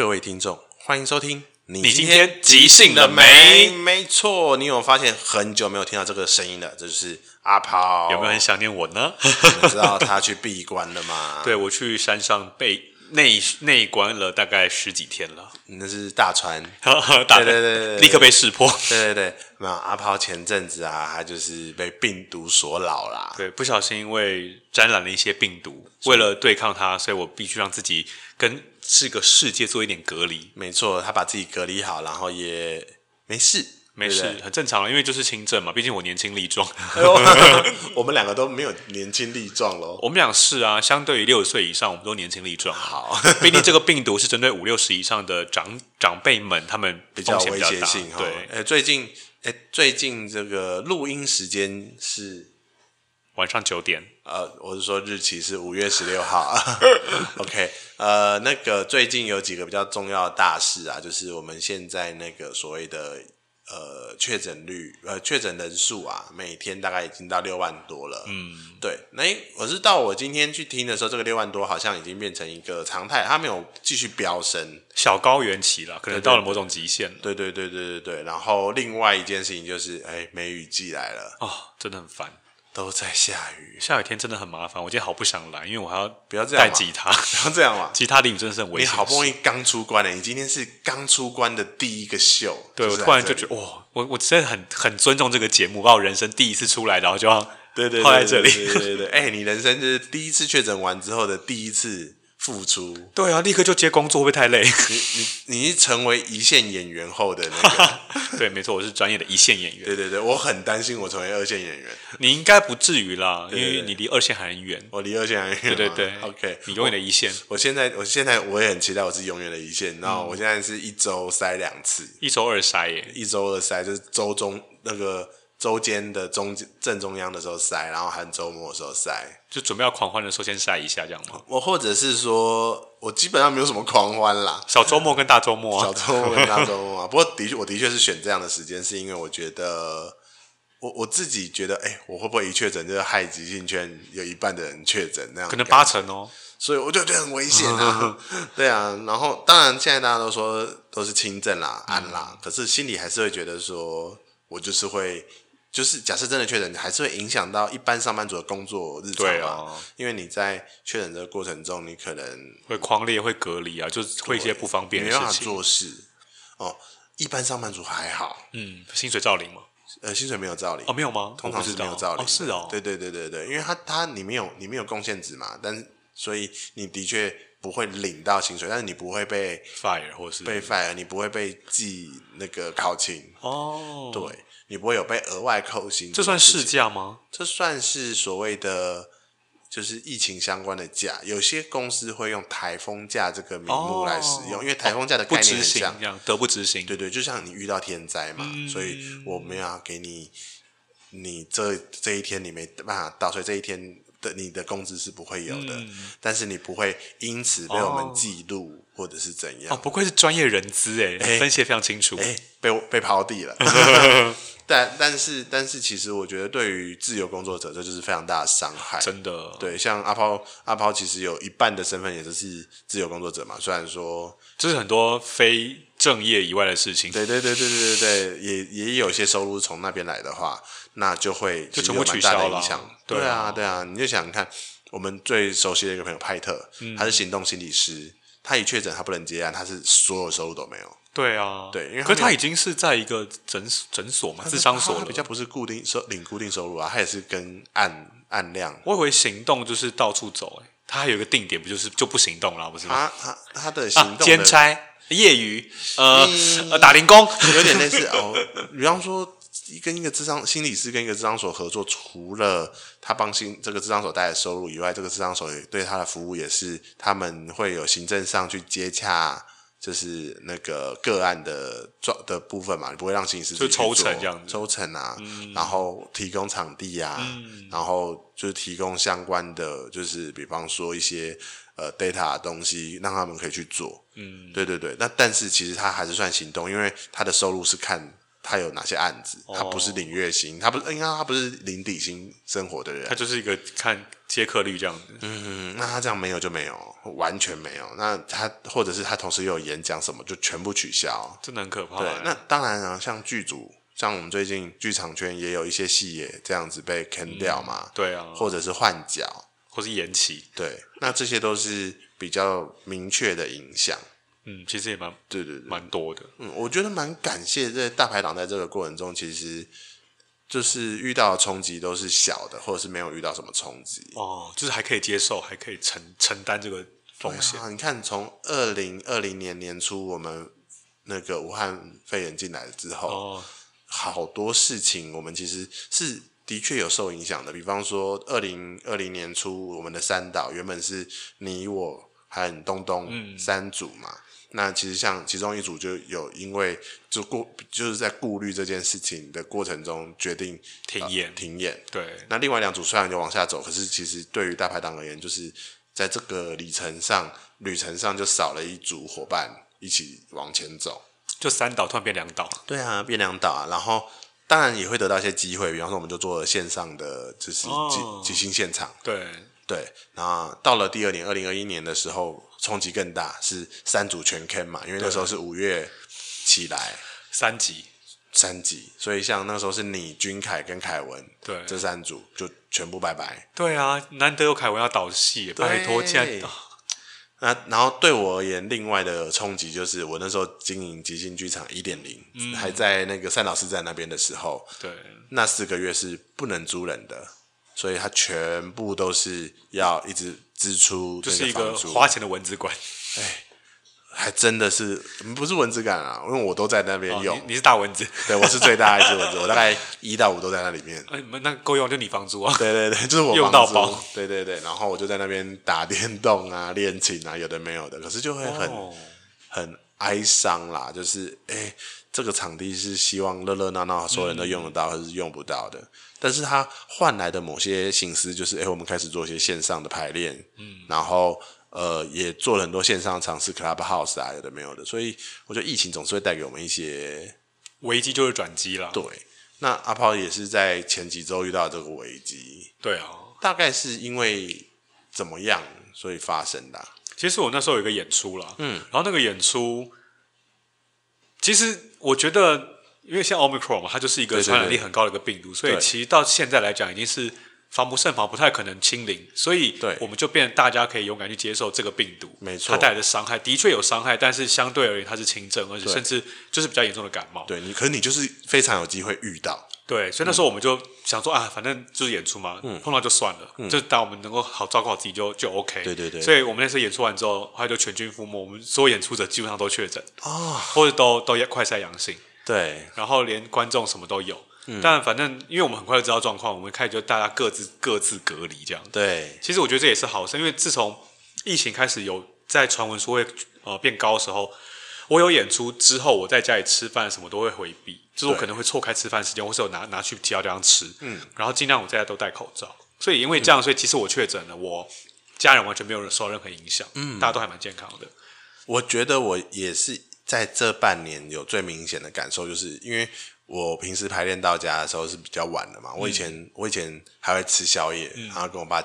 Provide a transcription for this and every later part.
各位听众，欢迎收听。你今天即兴了没？没错，你有发现很久没有听到这个声音了？这就是阿抛。有没有很想念我呢？你知道他去闭关了吗？对，我去山上被。内内关了大概十几天了，那是大船，大对对对，对，立刻被识破。对对对，没有阿炮前阵子啊，他就是被病毒所扰啦。对，不小心因为沾染了一些病毒，为了对抗它，所以我必须让自己跟这个世界做一点隔离。没错，他把自己隔离好，然后也没事。没事，对对很正常了，因为就是轻症嘛。毕竟我年轻力壮，我们两个都没有年轻力壮喽。我们俩是啊，相对于六十岁以上，我们都年轻力壮。好，毕竟这个病毒是针对五六十以上的长长辈们，他们比较危险性。对，呃，最近，哎，最近这个录音时间是晚上九点。呃，我是说日期是五月十六号。OK，呃，那个最近有几个比较重要的大事啊，就是我们现在那个所谓的。呃，确诊率，呃，确诊人数啊，每天大概已经到六万多了。嗯，对。那我是到我今天去听的时候，这个六万多好像已经变成一个常态，它没有继续飙升，小高原期了，可能到了某种极限。对对对对对对。然后另外一件事情就是，哎，梅雨季来了，哦，真的很烦。都在下雨，下雨天真的很麻烦。我今天好不想来，因为我还要不要这样带吉他，不要这样嘛。吉他离你真的是很危险。你好不容易刚出关了，你今天是刚出关的第一个秀。对，我突然就觉得，哇，我我真的很很尊重这个节目，把我人生第一次出来，然后就要对对泡在这里。对对对，哎，你人生就是第一次确诊完之后的第一次。付出对啊，立刻就接工作会不会太累？你你你是成为一线演员后的那个？对，没错，我是专业的一线演员。对对对，我很担心我成为二线演员。你应该不至于啦，因为你离二线还很远。我离二线还很远。对对对，OK，你永远的一线。我，我现在我现在我也很期待我是永远的一线。然后我现在是一周塞两次，一周二塞耶，一周二塞就是周中那个。周间的中正中央的时候塞，然后还周末的时候塞，就准备要狂欢的时候先塞一下，这样吗？我或者是说，我基本上没有什么狂欢啦，小周末跟大周末啊，小周末跟大周末啊。不过的确，我的确是选这样的时间，是因为我觉得，我我自己觉得，哎、欸，我会不会一确诊就是害急性圈有一半的人确诊那样？可能八成哦，所以我就觉得很危险啊。对啊，然后当然现在大家都说都是轻症啦、安啦，可是心里还是会觉得说，我就是会。就是假设真的确诊，还是会影响到一般上班族的工作日常嘛？对啊，因为你在确诊这个过程中，你可能会框列、会隔离啊，就是会一些不方便的事情，没办法做事。哦，一般上班族还好，嗯，薪水照领吗？呃，薪水没有照领哦，没有吗？通常是没有照领，哦，是哦，对对对对对，因为他他你没有你没有贡献值嘛，但所以你的确不会领到薪水，但是你不会被 fire 或是被 fire，你不会被记那个考勤哦，对。你不会有被额外扣薪，这算事假吗？这算是所谓的就是疫情相关的假。有些公司会用台风假这个名目来使用，哦、因为台风假的概念很像，得不执行。对对，就像你遇到天灾嘛，嗯、所以我没有要给你，你这这一天你没办法到，所以这一天的你的工资是不会有的。嗯、但是你不会因此被我们记录、哦、或者是怎样。哦，不愧是专业人资哎，欸、分析得非常清楚。哎，被被抛地了。但但是但是，其实我觉得对于自由工作者，这就是非常大的伤害。真的，对，像阿抛阿抛，其实有一半的身份也就是自由工作者嘛。虽然说这是很多非正业以外的事情。对对对对对对对，也也有些收入从那边来的话，那就会就全部取消了。对啊对啊，你就想想看，我们最熟悉的一个朋友派特，嗯、他是行动心理师，他一确诊他不能接案，他是所有收入都没有。对啊，对，因为可是他已经是在一个诊诊所嘛，智商所了，比较不是固定收领固定收入啊，他也是跟按按量。我以为行动就是到处走，哎，他还有一个定点，不就是就不行动了，不是吗？他他他的行动兼差业余，呃呃打零工，有点类似哦。比方说，跟一个智商心理师跟一个智商所合作，除了他帮心这个智商所带来收入以外，这个智商所也对他的服务也是他们会有行政上去接洽。就是那个个案的状的部分嘛，你不会让心理师去抽成这样子，抽成啊，嗯、然后提供场地啊，嗯、然后就是提供相关的，就是比方说一些呃 data 的东西，让他们可以去做。嗯，对对对。那但是其实他还是算行动，因为他的收入是看他有哪些案子，他不是领月薪，他不是应该他不是领底薪生活的人，他就是一个看接客率这样子。嗯，那他这样没有就没有，完全没有。那他或者是他同时又有演讲什么，就全部取消，真的很可怕。对，那当然啊，像剧组，像我们最近剧场圈也有一些戏也这样子被坑掉嘛，嗯、对啊，或者是换角，或是延期，对，那这些都是比较明确的影响。嗯，其实也蛮对对对，蛮多的。嗯，我觉得蛮感谢这大排档在这个过程中，其实就是遇到的冲击都是小的，或者是没有遇到什么冲击。哦，就是还可以接受，还可以承承担这个风险。啊，你看，从二零二零年年初我们那个武汉肺炎进来了之后，哦，好多事情我们其实是的确有受影响的。比方说，二零二零年初我们的三岛原本是你我和东东三组嘛。嗯那其实像其中一组就有因为就顾就是在顾虑这件事情的过程中决定停演、呃、停演。对。那另外两组虽然就往下走，可是其实对于大排档而言，就是在这个里程上旅程上就少了一组伙伴一起往前走。就三岛突然变两岛。对啊，变两岛啊。然后当然也会得到一些机会，比方说我们就做了线上的就是即即兴现场。对对。然后到了第二年，二零二一年的时候。冲击更大，是三组全坑嘛？因为那时候是五月起来三级，三级，所以像那时候是你君凯跟凯文，对，这三组就全部拜拜。对啊，难得有凯文要导戏，拜托，现在那然后对我而言，另外的冲击就是我那时候经营即兴剧场一点零，还在那个三老师在那边的时候，对，那四个月是不能租人的，所以他全部都是要一直。支出就是一个花钱的蚊子馆，哎，还真的是不是蚊子馆啊？因为我都在那边用。哦、你，你是大蚊子，对，我是最大一只蚊子，我大概一到五都在那里面。哎，那够用就你房租啊？对对对，就是我用到包。对对对，然后我就在那边打电动啊、练琴啊，有的没有的，可是就会很、哦、很哀伤啦。就是哎，这个场地是希望热热闹闹，所有人都用得到，还、嗯、是用不到的。但是他换来的某些形式，就是哎，我们开始做一些线上的排练，嗯，然后呃，也做了很多线上尝试，Clubhouse 啊，有的没有的，所以我觉得疫情总是会带给我们一些危机，就是转机了。对，那阿炮也是在前几周遇到这个危机，对啊，大概是因为怎么样，所以发生的啊？其实我那时候有一个演出啦，嗯，然后那个演出，其实我觉得。因为像 Omicron 嘛，它就是一个传染力很高的一个病毒，对对对，所以其实到现在来讲，已经是防不胜防，不太可能清零。所以，我们就变成大家可以勇敢去接受这个病毒，没错，它带来的伤害的确有伤害，但是相对而言它是轻症，而且甚至就是比较严重的感冒。对你，可是你就是非常有机会遇到。对，所以那时候我们就想说、嗯、啊，反正就是演出嘛，嗯、碰到就算了，嗯、就当我们能够好照顾好自己就就 OK。对对对。所以我们那时候演出完之后，后来就全军覆没，我们所有演出者基本上都确诊啊，或者都都快筛阳性。对，然后连观众什么都有，嗯、但反正因为我们很快就知道状况，我们开始就大家各自各自隔离这样。对，其实我觉得这也是好事，因为自从疫情开始有在传闻说会呃变高的时候，我有演出之后，我在家里吃饭什么都会回避，就是我可能会错开吃饭时间，或是有拿拿去其他地方吃，嗯，然后尽量我在家都戴口罩。所以因为这样，所以其实我确诊了，我家人完全没有受到任何影响，嗯，大家都还蛮健康的。我觉得我也是。在这半年有最明显的感受，就是因为我平时排练到家的时候是比较晚的嘛。嗯、我以前我以前还会吃宵夜，嗯、然后跟我爸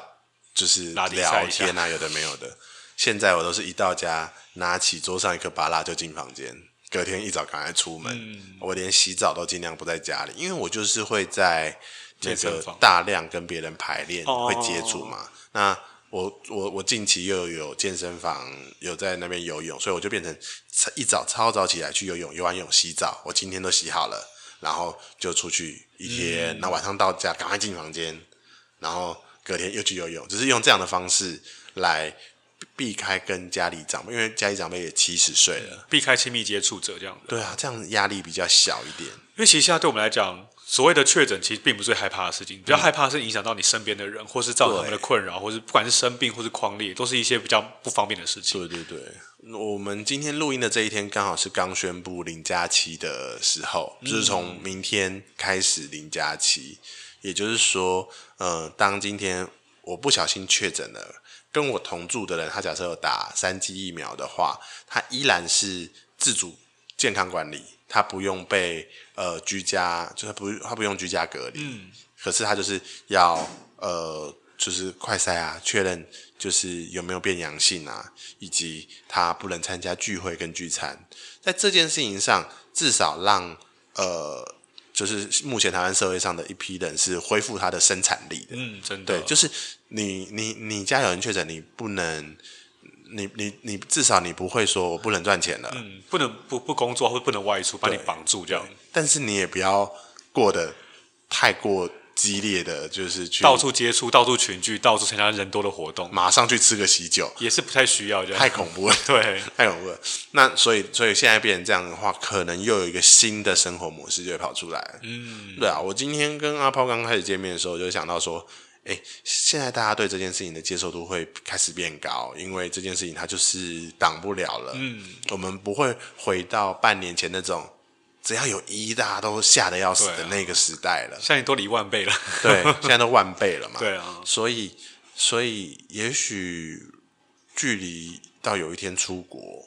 就是聊天啊，有的没有的。现在我都是一到家，拿起桌上一颗巴拉就进房间，隔天一早赶快出门。嗯、我连洗澡都尽量不在家里，因为我就是会在这个大量跟别人排练会接触嘛。那我我我近期又有健身房，有在那边游泳，所以我就变成一早超早起来去游泳，游完泳洗澡，我今天都洗好了，然后就出去一天，那、嗯、晚上到家赶快进房间，然后隔天又去游泳，只是用这样的方式来避开跟家里长辈，因为家里长辈也七十岁了，避开亲密接触者这样的。对啊，这样压力比较小一点。因为其实现在对我们来讲。所谓的确诊，其实并不是最害怕的事情。比较害怕的是影响到你身边的人，或是造成他们的困扰，或是不管是生病或是匡列，都是一些比较不方便的事情。对对对，我们今天录音的这一天，刚好是刚宣布零加七的时候，就是从明天开始零加七。也就是说，呃，当今天我不小心确诊了，跟我同住的人，他假设有打三剂疫苗的话，他依然是自主健康管理，他不用被呃居家，就是不他不用居家隔离，嗯，可是他就是要呃就是快筛啊，确认就是有没有变阳性啊，以及他不能参加聚会跟聚餐，在这件事情上，至少让呃。就是目前台湾社会上的一批人是恢复他的生产力的，嗯，真的，对，就是你你你家有人确诊，你不能，你你你至少你不会说我不能赚钱了，嗯，不能不不工作或者不能外出，把你绑住这样，但是你也不要过得太过。激烈的就是去到处接触、到处群聚、到处参加人多的活动，马上去吃个喜酒也是不太需要，太恐怖了。对，太恐怖了。那所以，所以现在变成这样的话，可能又有一个新的生活模式就会跑出来。嗯，对啊。我今天跟阿炮刚开始见面的时候，就想到说，哎，现在大家对这件事情的接受度会开始变高，因为这件事情它就是挡不了了。嗯，我们不会回到半年前那种。只要有一，大家都吓得要死的那个时代了。现在都离万倍了。对，现在都万倍了嘛。对啊。所以，所以也许距离到有一天出国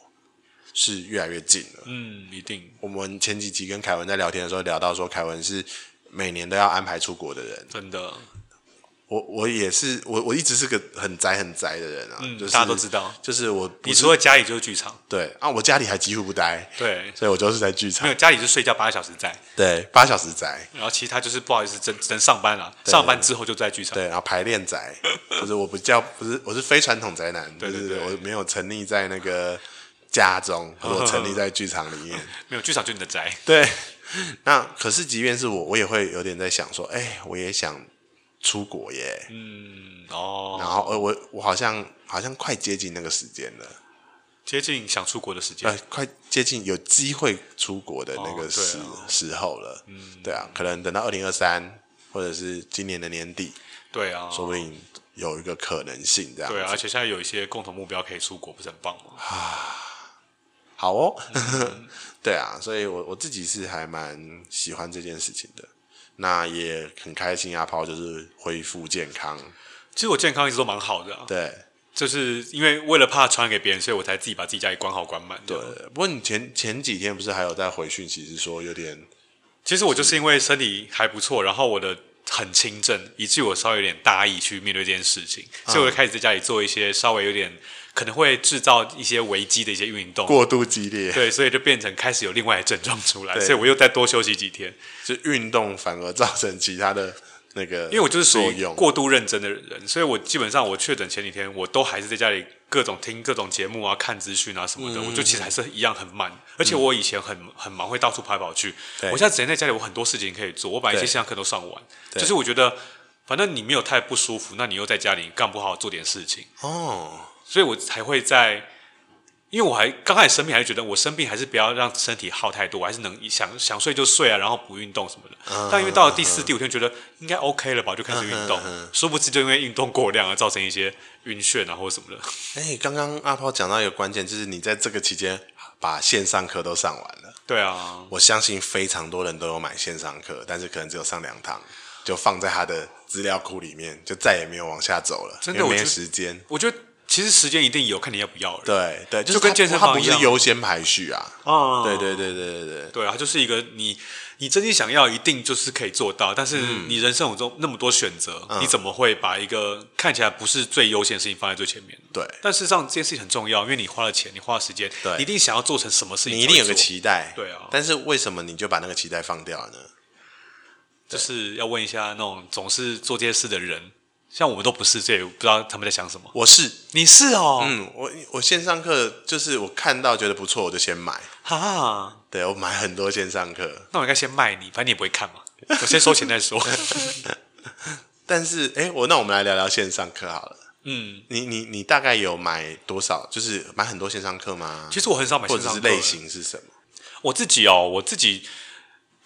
是越来越近了。嗯，一定。我们前几集跟凯文在聊天的时候聊到说，凯文是每年都要安排出国的人。真的。我我也是，我我一直是个很宅很宅的人啊，嗯就是、大家都知道，就是我，你除了家里就是剧场，对啊，我家里还几乎不待，对，所以我就是在剧场，没有家里就睡觉八小时宅，对，八小时宅，然后其他就是不好意思，只只能上班了，上班之后就在剧场，对，然后排练宅，就是我不叫不是，我是非传统宅男，对对对，我没有沉溺在那个家中，我沉溺在剧场里面，没有剧场就你的宅，对，那可是即便是我，我也会有点在想说，哎，我也想。出国耶，嗯哦，然后呃我我好像好像快接近那个时间了，接近想出国的时间，呃，快接近有机会出国的那个时、哦啊、时候了，嗯，对啊，可能等到二零二三或者是今年的年底，对啊，说不定有一个可能性这样，对啊，而且现在有一些共同目标可以出国，不是很棒吗？啊，好哦，嗯、对啊，所以我我自己是还蛮喜欢这件事情的。那也很开心，啊，跑就是恢复健康。其实我健康一直都蛮好的、啊，对，就是因为为了怕传给别人，所以我才自己把自己家里关好关满。对，不过你前前几天不是还有在回讯息，是说有点……其实我就是因为身体还不错，然后我的很轻症，以至于我稍微有点大意去面对这件事情，嗯、所以我就开始在家里做一些稍微有点。可能会制造一些危机的一些运动，过度激烈，对，所以就变成开始有另外的症状出来，所以我又再多休息几天，就运动反而造成其他的那个，因为我就是属于过度认真的人，所以我基本上我确诊前几天，我都还是在家里各种听各种节目啊，看资讯啊什么的，嗯、我就其实还是一样很慢，而且我以前很很忙，会到处跑来跑去，我现在只能在家里，我很多事情可以做，我把一些线上课都上完，就是我觉得反正你没有太不舒服，那你又在家里干不好做点事情。哦。所以我才会在，因为我还刚开始生病，还是觉得我生病还是不要让身体耗太多，我还是能想想睡就睡啊，然后不运动什么的。嗯、但因为到了第四、嗯、第五天，觉得应该 OK 了吧，就开始运动。殊不知就因为运动过量而造成一些晕眩啊或者什么的。哎、欸，刚刚阿炮讲到一个关键，就是你在这个期间把线上课都上完了。对啊，我相信非常多人都有买线上课，但是可能只有上两堂，就放在他的资料库里面，就再也没有往下走了，真的没时间。我觉得。其实时间一定有，看你要不要了。对对，就跟健身房一样，它不是优先排序啊。哦，对对对对对对。对啊，就是一个你你真心想要，一定就是可以做到。但是你人生中那么多选择，你怎么会把一个看起来不是最优先的事情放在最前面？对。但事实上这件事情很重要，因为你花了钱，你花了时间，你一定想要做成什么事情，你一定有个期待。对啊。但是为什么你就把那个期待放掉了呢？就是要问一下那种总是做这些事的人。像我们都不是，这也不知道他们在想什么。我是，你是哦。嗯，我我线上课就是我看到觉得不错，我就先买。哈，对，我买很多线上课。那我应该先卖你，反正你也不会看嘛。我先收钱再说。但是，哎，我那我们来聊聊线上课好了。嗯，你你你大概有买多少？就是买很多线上课吗？其实我很少买线上课。或者是类型是什么？我自己哦，我自己。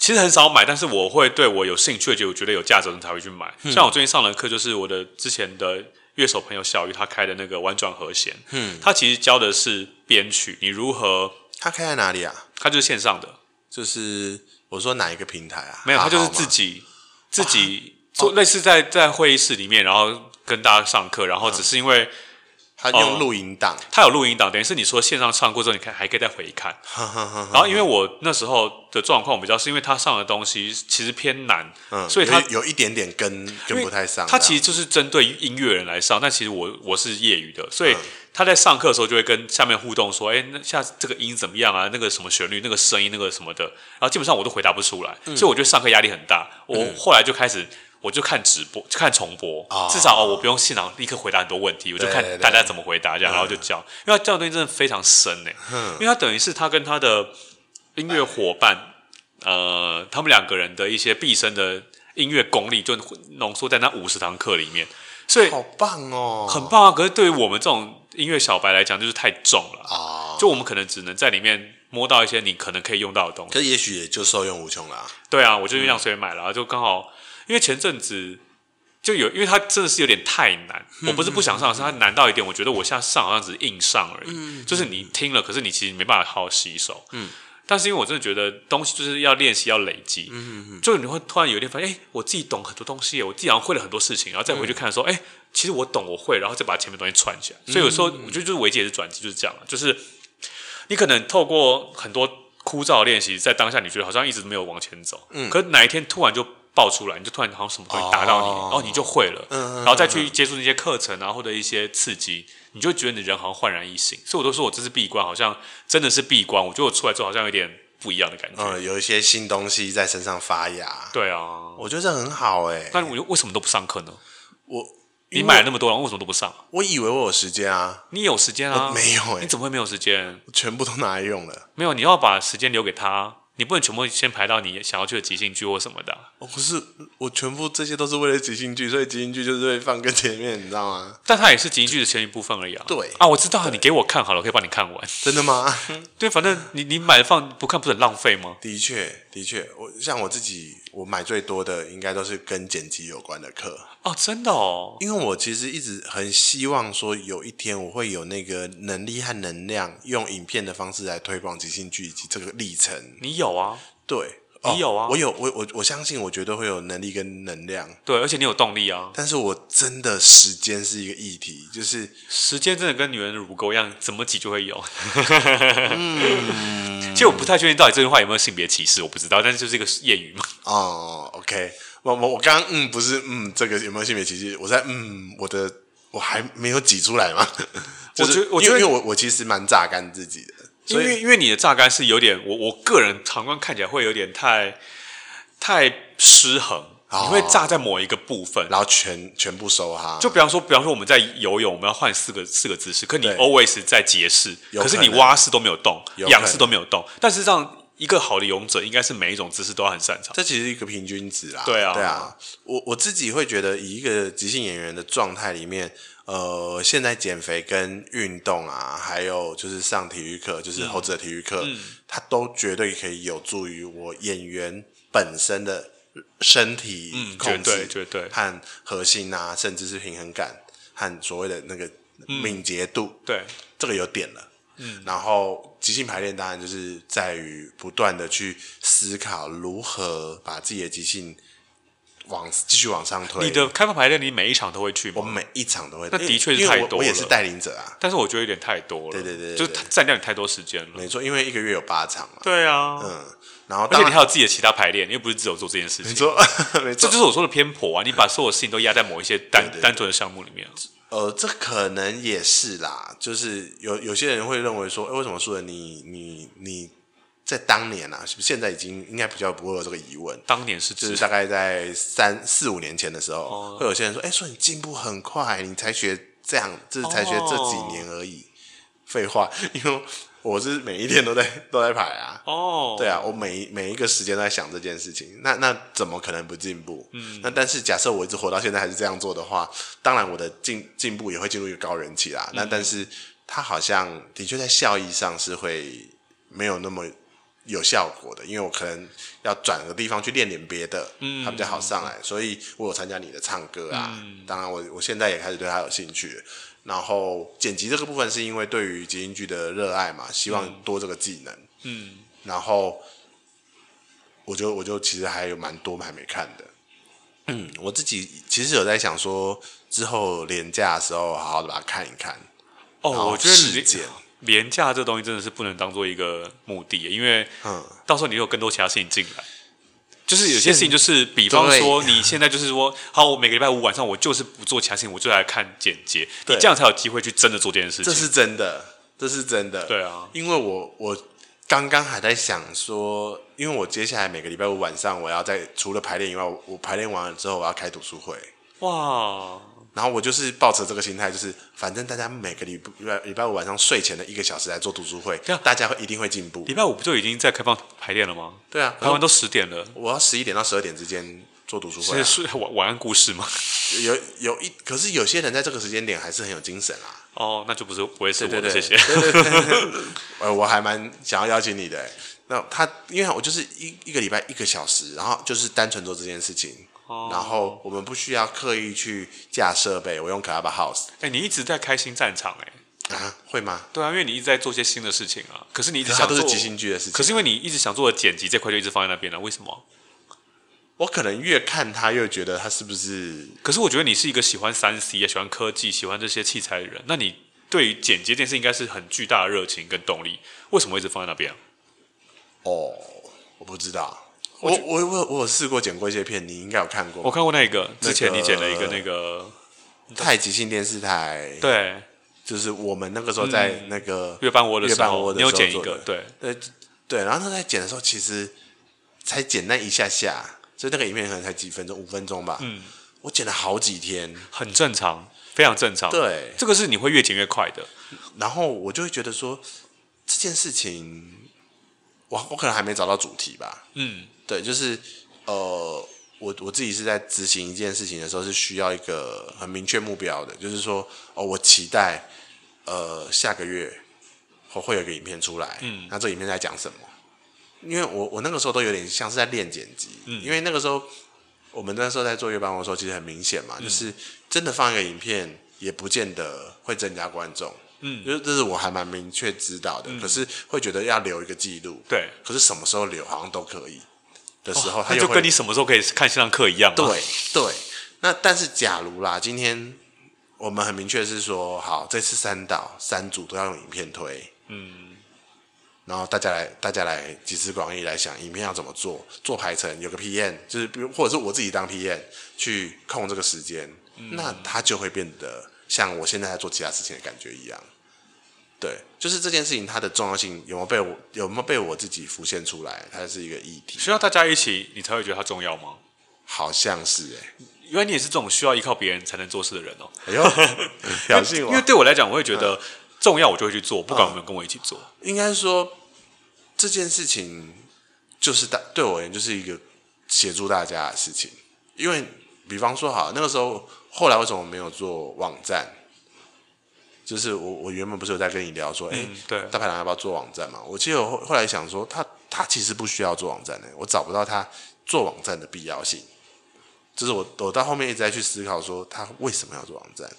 其实很少买，但是我会对我有兴趣，就我觉得有价值的人才会去买。嗯、像我最近上的课，就是我的之前的乐手朋友小鱼他开的那个玩转和弦。嗯，他其实教的是编曲，你如何？他开在哪里啊？他就是线上的，就是我说哪一个平台啊？没有，他就是自己自己做，类似在在会议室里面，然后跟大家上课，然后只是因为他用录音档，他有录音档，等于是你说线上唱过之后，你看还可以再回看。然后因为我那时候的状况比较是因为他上的东西其实偏难，嗯，所以他有，有一点点跟跟不太上。他其实就是针对音乐人来上，但其实我我是业余的，所以他在上课的时候就会跟下面互动说：“哎，那下这个音怎么样啊？那个什么旋律，那个声音，那个什么的。”然后基本上我都回答不出来，嗯、所以我觉得上课压力很大。我后来就开始。我就看直播，就看重播，哦、至少哦，我不用现场立刻回答很多问题，我就看大家怎么回答这样，然后就教，因为他教的东西真的非常深呢，因为他等于是他跟他的音乐伙伴，呃，他们两个人的一些毕生的音乐功力，就浓缩在那五十堂课里面，所以好棒哦，很棒啊！可是对于我们这种音乐小白来讲，就是太重了啊，哦、就我们可能只能在里面摸到一些你可能可以用到的东西，可也许也就受用无穷了。对啊，我就这样随便买了，嗯、就刚好。因为前阵子就有，因为它真的是有点太难。嗯、我不是不想上，是它难到一点，我觉得我现在上好像只是硬上而已。嗯、就是你听了，可是你其实没办法好好吸收。嗯。但是因为我真的觉得东西就是要练习，要累积。嗯嗯。就你会突然有一天发现，哎，我自己懂很多东西，我自己好像会了很多事情，然后再回去看的时候，哎、嗯，其实我懂，我会，然后再把前面东西串起来。所以有时候我觉得就是危机也是转机，就是这样了。就是你可能透过很多枯燥的练习，在当下你觉得好像一直没有往前走。嗯。可是哪一天突然就。爆出来，你就突然好像什么东西打到你，哦、然后你就会了，嗯、然后再去接触那些课程啊，或者一些刺激，你就觉得你人好像焕然一新。所以我都说我这次闭关，好像真的是闭关。我觉得我出来之后好像有点不一样的感觉，嗯，有一些新东西在身上发芽。对啊，我觉得这很好哎、欸。但我为什么都不上课呢？我你买了那么多，然后为什么都不上？我以为我有时间啊，你有时间啊？没有哎、欸，你怎么会没有时间？全部都拿来用了。没有，你要把时间留给他。你不能全部先排到你想要去的即兴剧或什么的。哦，不是，我全部这些都是为了即兴剧，所以即兴剧就是会放更前面，你知道吗？但它也是即兴剧的前一部分而已啊。对啊，我知道，你给我看好了，我可以帮你看完。真的吗？对，反正你你买了放不看，不是很浪费吗？的确，的确，我像我自己，我买最多的应该都是跟剪辑有关的课。哦，真的哦，因为我其实一直很希望说，有一天我会有那个能力和能量，用影片的方式来推广即兴剧以及这个历程。你有啊？对，你有啊？我有，我我我相信，我绝对会有能力跟能量。对，而且你有动力啊。但是我真的时间是一个议题，就是时间真的跟女人的乳沟一样，怎么挤就会有。嗯，其实我不太确定到底这句话有没有性别歧视，我不知道，但是就是一个谚语嘛。哦，OK，我我我刚刚嗯不是嗯这个有没有性别歧视？我在嗯我的我还没有挤出来嘛。就是、我觉得，因为我我其实蛮榨干自己的。因为因为你的榨干是有点，我我个人旁观看起来会有点太太失衡，哦、你会榨在某一个部分，然后全全部收哈。就比方说，比方说我们在游泳，我们要换四个四个姿势，可你 always 在蝶式，可，是你蛙式都没有动，仰式都没有动。但实际上，一个好的泳者应该是每一种姿势都要很擅长。这其实是一个平均值啦。对啊，对啊。我我自己会觉得，以一个即兴演员的状态里面。呃，现在减肥跟运动啊，还有就是上体育课，就是猴子的体育课，嗯。嗯、它都绝对可以有助于我演员本身的身体控制，嗯、绝对绝对。和核心啊，甚至是平衡感和所谓的那个敏捷度，嗯、对，这个有点了。嗯，然后即兴排练当然就是在于不断的去思考如何把自己的即兴。往继续往上推。你的开放排练，你每一场都会去吗？我每一场都会。那的确是太多了。我也是带领者啊，但是我觉得有点太多了。对对对，就占掉你太多时间了。没错，因为一个月有八场嘛。对啊，嗯，然后而且你还有自己的其他排练，你又不是只有做这件事情。没错，没错，这就是我说的偏颇啊！你把所有事情都压在某一些单单纯的项目里面。呃，这可能也是啦，就是有有些人会认为说，哎，为什么说你你你？在当年啊，是不是现在已经应该比较不会有这个疑问？当年是就是大概在三四五年前的时候，哦、会有些人说：“哎，说你进步很快，你才学这样，就是才学这几年而已。”废话，因为我是每一天都在 都在排啊。哦，对啊，我每每一个时间都在想这件事情。那那怎么可能不进步？嗯，那但是假设我一直活到现在还是这样做的话，当然我的进进步也会进入一个高人气啦。嗯、那但是他好像的确在效益上是会没有那么。有效果的，因为我可能要转个地方去练点别的，嗯，它比较好上来，所以我有参加你的唱歌啊。嗯、当然我，我我现在也开始对他有兴趣。然后剪辑这个部分是因为对于即兴剧的热爱嘛，希望多这个技能。嗯，然后我就我就其实还有蛮多还没看的。嗯，我自己其实有在想说，之后连假的时候好好的把它看一看。哦，我觉得事件廉价这东西真的是不能当做一个目的，因为嗯，到时候你有更多其他事情进来。就是有些事情，就是比方说，你现在就是说，好，我每个礼拜五晚上我就是不做其他事情，我就来看剪接，你这样才有机会去真的做这件事情。这是真的，这是真的。对啊，因为我我刚刚还在想说，因为我接下来每个礼拜五晚上我要在除了排练以外，我排练完了之后我要开读书会。哇！然后我就是抱着这个心态，就是反正大家每个礼拜礼拜五晚上睡前的一个小时来做读书会，这样大家会一定会进步。礼拜五不就已经在开放排练了吗？对啊，排完都十点了，我要十一点到十二点之间做读书会、啊。是晚晚安故事吗？有有一，可是有些人在这个时间点还是很有精神啊。哦，那就不是不会是我谢谢。呃，我还蛮想要邀请你的。那他因为我就是一一个礼拜一个小时，然后就是单纯做这件事情。然后我们不需要刻意去架设备，我用 Clubhouse。哎，你一直在开新战场哎？啊，会吗？对啊，因为你一直在做些新的事情啊。可是你一直想做都是即兴剧的事情。可是因为你一直想做的剪辑这块就一直放在那边了，为什么？我可能越看他，越觉得他是不是？可是我觉得你是一个喜欢三 C 也喜欢科技、喜欢这些器材的人。那你对于剪辑这件事应该是很巨大的热情跟动力。为什么会一直放在那边？哦，我不知道。我我我我有试过剪过一些片，你应该有看过。我看过那个，之前你剪了一个那个太极性电视台，对，就是我们那个时候在那个月半窝的时候，你有剪一个，对对对。然后他在剪的时候，其实才剪那一下下，所以那个影片可能才几分钟，五分钟吧。嗯，我剪了好几天，很正常，非常正常。对，这个是你会越剪越快的。然后我就会觉得说，这件事情，我我可能还没找到主题吧。嗯。对，就是呃，我我自己是在执行一件事情的时候，是需要一个很明确目标的，就是说，哦，我期待呃下个月我会有一个影片出来，嗯，那这影片在讲什么？因为我我那个时候都有点像是在练剪辑，嗯，因为那个时候我们那时候在做月半窝的时候，其实很明显嘛，嗯，就是真的放一个影片，也不见得会增加观众，嗯，就是这是我还蛮明确知道的，嗯，可是会觉得要留一个记录，对，可是什么时候留好像都可以。的时候，哦，他就跟你什么时候可以看线上课一样。对对，那但是假如啦，今天我们很明确是说，好，这次三导三组都要用影片推，嗯，然后大家来，大家来集思广益来想，影片要怎么做，做排程，有个 PM，就是比如或者是我自己当 PM 去控这个时间，嗯，那他就会变得像我现在在做其他事情的感觉一样。对，就是这件事情，它的重要性有没有被我有没有被我自己浮现出来？它是一个议题，需要大家一起，你才会觉得它重要吗？好像是哎、欸，因为你也是这种需要依靠别人才能做事的人哦。哎呦，表现因为对我来讲，我会觉得重要，我就会去做，不管有没有跟我一起做。嗯、应该说这件事情就是大对我而言就是一个协助大家的事情。因为比方说，好那个时候，后来为什么没有做网站？就是我，我原本不是有在跟你聊说，哎、嗯，对，大排档要不要做网站嘛？我记得我后后来想说，他他其实不需要做网站的，我找不到他做网站的必要性。就是我我到后面一直在去思考说，他为什么要做网站？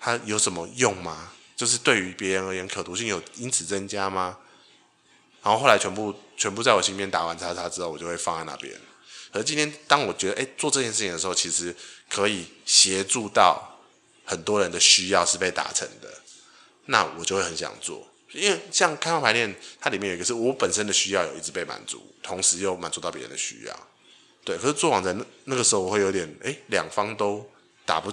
他有什么用吗？就是对于别人而言，可读性有因此增加吗？然后后来全部全部在我心里面打完叉叉之后，我就会放在那边。而今天当我觉得，哎，做这件事情的时候，其实可以协助到。很多人的需要是被达成的，那我就会很想做，因为像开放排练，它里面有一个是我本身的需要有一直被满足，同时又满足到别人的需要，对。可是做网站那那个时候，我会有点哎，两方都打不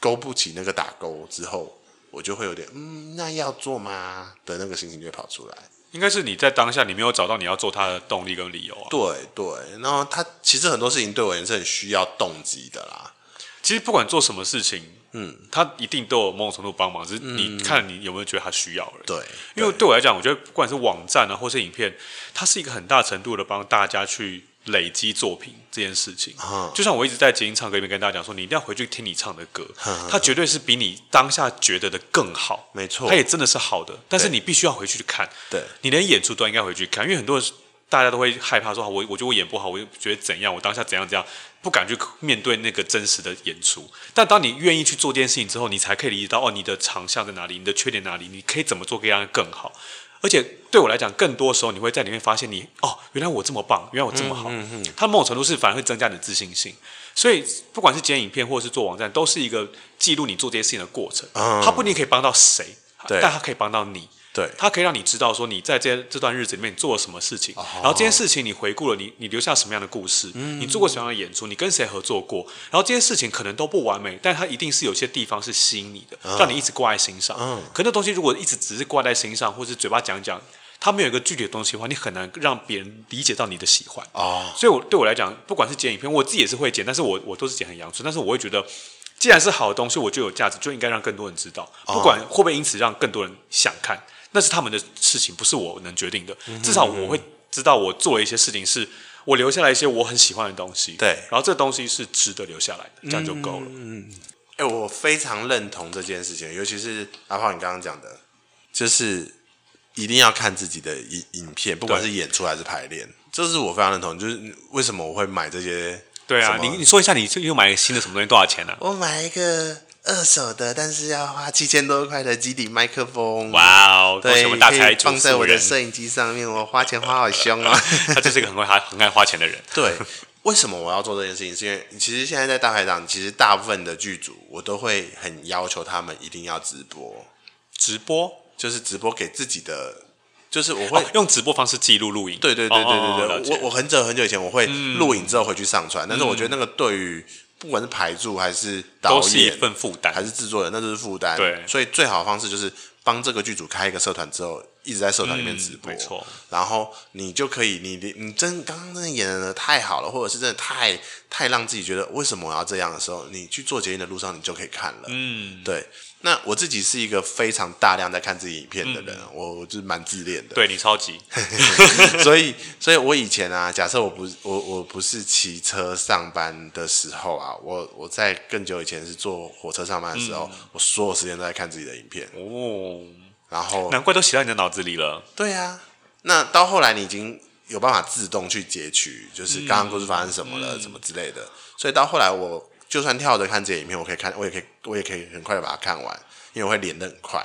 勾不起那个打勾之后，我就会有点嗯，那要做吗的那个心情就会跑出来。应该是你在当下你没有找到你要做它的动力跟理由啊。对对，然后他其实很多事情对我也是很需要动机的啦。其实不管做什么事情。嗯，他一定都有某种程度帮忙，只是你看你有没有觉得他需要而已。对，因为对我来讲，我觉得不管是网站啊，或是影片，它是一个很大程度的帮大家去累积作品这件事情。嗯，就像我一直在节音唱歌里面跟大家讲说，你一定要回去听你唱的歌，它绝对是比你当下觉得的更好。没错，它也真的是好的，但是你必须要回去看。对，你连演出都应该回去看，因为很多人大家都会害怕说，我我觉得我演不好，我就觉得怎样，我当下怎样怎样。不敢去面对那个真实的演出，但当你愿意去做这件事情之后，你才可以理解到哦，你的长项在哪里，你的缺点哪里，你可以怎么做可以让它更好。而且对我来讲，更多时候你会在里面发现你哦，原原来我这么棒，原来我这么好。嗯嗯嗯、它某种程度是反而会增加你的自信心。所以不管是剪影片或者是做网站，都是一个记录你做这些事情的过程。嗯、它不一定可以帮到谁，对但它可以帮到你。对，它可以让你知道说你在这这段日子里面你做了什么事情，哦、然后这件事情你回顾了你，你留下什么样的故事，嗯、你做过什么样的演出，你跟谁合作过，然后这些事情可能都不完美，但它一定是有些地方是吸引你的，嗯、让你一直挂在心上。嗯，可那东西如果一直只是挂在心上，或是嘴巴讲讲，它没有一个具体的东西的话，你很难让别人理解到你的喜欢。哦，所以我对我来讲，不管是剪影片，我自己也是会剪，但是我我都是剪很阳春，但是我会觉得。既然是好的东西，我就有价值，就应该让更多人知道。不管会不会因此让更多人想看，那是他们的事情，不是我能决定的。至少我会知道，我做了一些事情，是我留下来一些我很喜欢的东西。对，然后这东西是值得留下来的，这样就够了。嗯，哎，我非常认同这件事情，尤其是阿胖你刚刚讲的，就是一定要看自己的影影片，不管是演出还是排练，这是我非常认同。就是为什么我会买这些。对啊，你你说一下，你又买一个新的什么东西？多少钱呢？我买一个二手的，但是要花七千多块的基底麦克风。哇哦，对，可以放在我的摄影机上面。我花钱花好凶啊！他就是一个很会花、很爱花钱的人。对，为什么我要做这件事情？是因为其实现在在大排档，其实大部分的剧组我都会很要求他们一定要直播，直播就是直播给自己的。就是我会、哦、用直播方式记录录影，对对对对对对，哦哦、我我很久很久以前我会录影之后回去上传，嗯、但是我觉得那个对于不管是排助还是导演，都是一份负担，还是制作人，那都是负担。对，所以最好的方式就是帮这个剧组开一个社团之后，一直在社团里面直播，嗯、没错。然后你就可以，你你你真刚刚真的演的太好了，或者是真的太太让自己觉得为什么我要这样的时候，你去做节目的路上你就可以看了。嗯，对。那我自己是一个非常大量在看自己影片的人，嗯、我我就是蛮自恋的。对，你超级，所以所以我以前啊，假设我不我我不是骑车上班的时候啊，我我在更久以前是坐火车上班的时候，嗯、我所有时间都在看自己的影片哦。然后难怪都写到你的脑子里了。对啊，那到后来你已经有办法自动去截取，就是刚刚故事发生什么了，嗯、什么之类的。所以到后来我。就算跳着看这些影片，我可以看，我也可以，我也可以很快的把它看完，因为我会连的很快。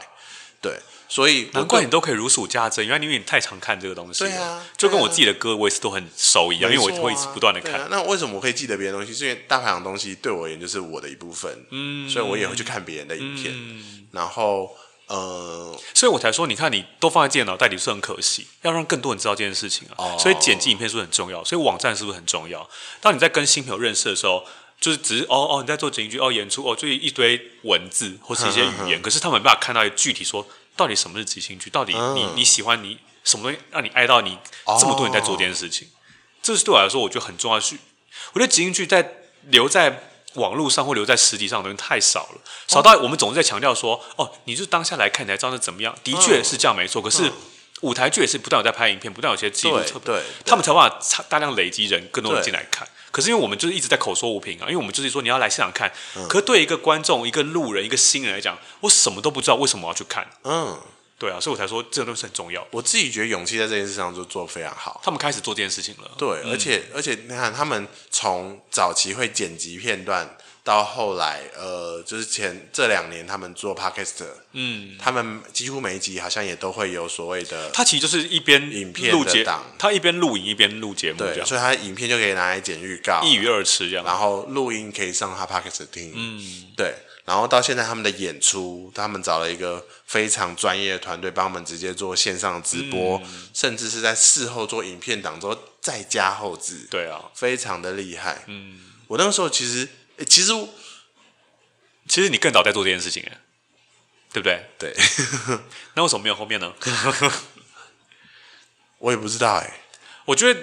对，所以难怪你都可以如数家珍，原来因为你太常看这个东西。对啊，就跟我自己的歌，我也是都很熟一样，啊、因为我会一直不断的看、啊。那为什么我可以记得别的东西？是因为大排档东西对我而言就是我的一部分，嗯，所以我也会去看别人的影片，嗯、然后。呃，所以我才说，你看你都放在自己的脑袋里是很可惜，要让更多人知道这件事情啊。哦、所以剪辑影片是不是很重要？所以网站是不是很重要？当你在跟新朋友认识的时候，就是只是哦哦你在做剪辑哦演出哦，就一堆文字或是一些语言，可是他们没办法看到具体说到底什么是即兴剧，到底你、嗯、你喜欢你什么东西让你爱到你这么多年在做这件事情，哦、这是对我来说我觉得很重要的是，我觉得即兴剧在留在。网络上或留在实体上的东西太少了，少到我们总是在强调说，哦，你就当下来看，你才知道是怎么样。的确是这样，没错。可是舞台剧也是不断有在拍影片，不断有些记录，对，他们才有办法大量累积人，更多人进来看。可是因为我们就是一直在口说无凭啊，因为我们就是说你要来现场看，可是对一个观众、一个路人、一个新人来讲，我什么都不知道，为什么要去看？嗯。对啊，所以我才说这个东西很重要。我自己觉得勇气在这件事上就做得非常好。他们开始做这件事情了。对，嗯、而且而且你看，他们从早期会剪辑片段，到后来呃，就是前这两年他们做 Podcast，嗯，他们几乎每一集好像也都会有所谓的。他其实就是一边影片录节，他一边录影一边录节目，对，所以他影片就可以拿来剪预告，一鱼二吃这样。然后录音可以上他 Podcast 听，嗯，对。然后到现在他们的演出，他们找了一个非常专业的团队帮我们直接做线上直播，嗯、甚至是在事后做影片档之后再加后置。对啊，非常的厉害。嗯，我那个时候其实，其实，其实你更早在做这件事情，对不对？对。那为什么没有后面呢？我也不知道哎。我觉得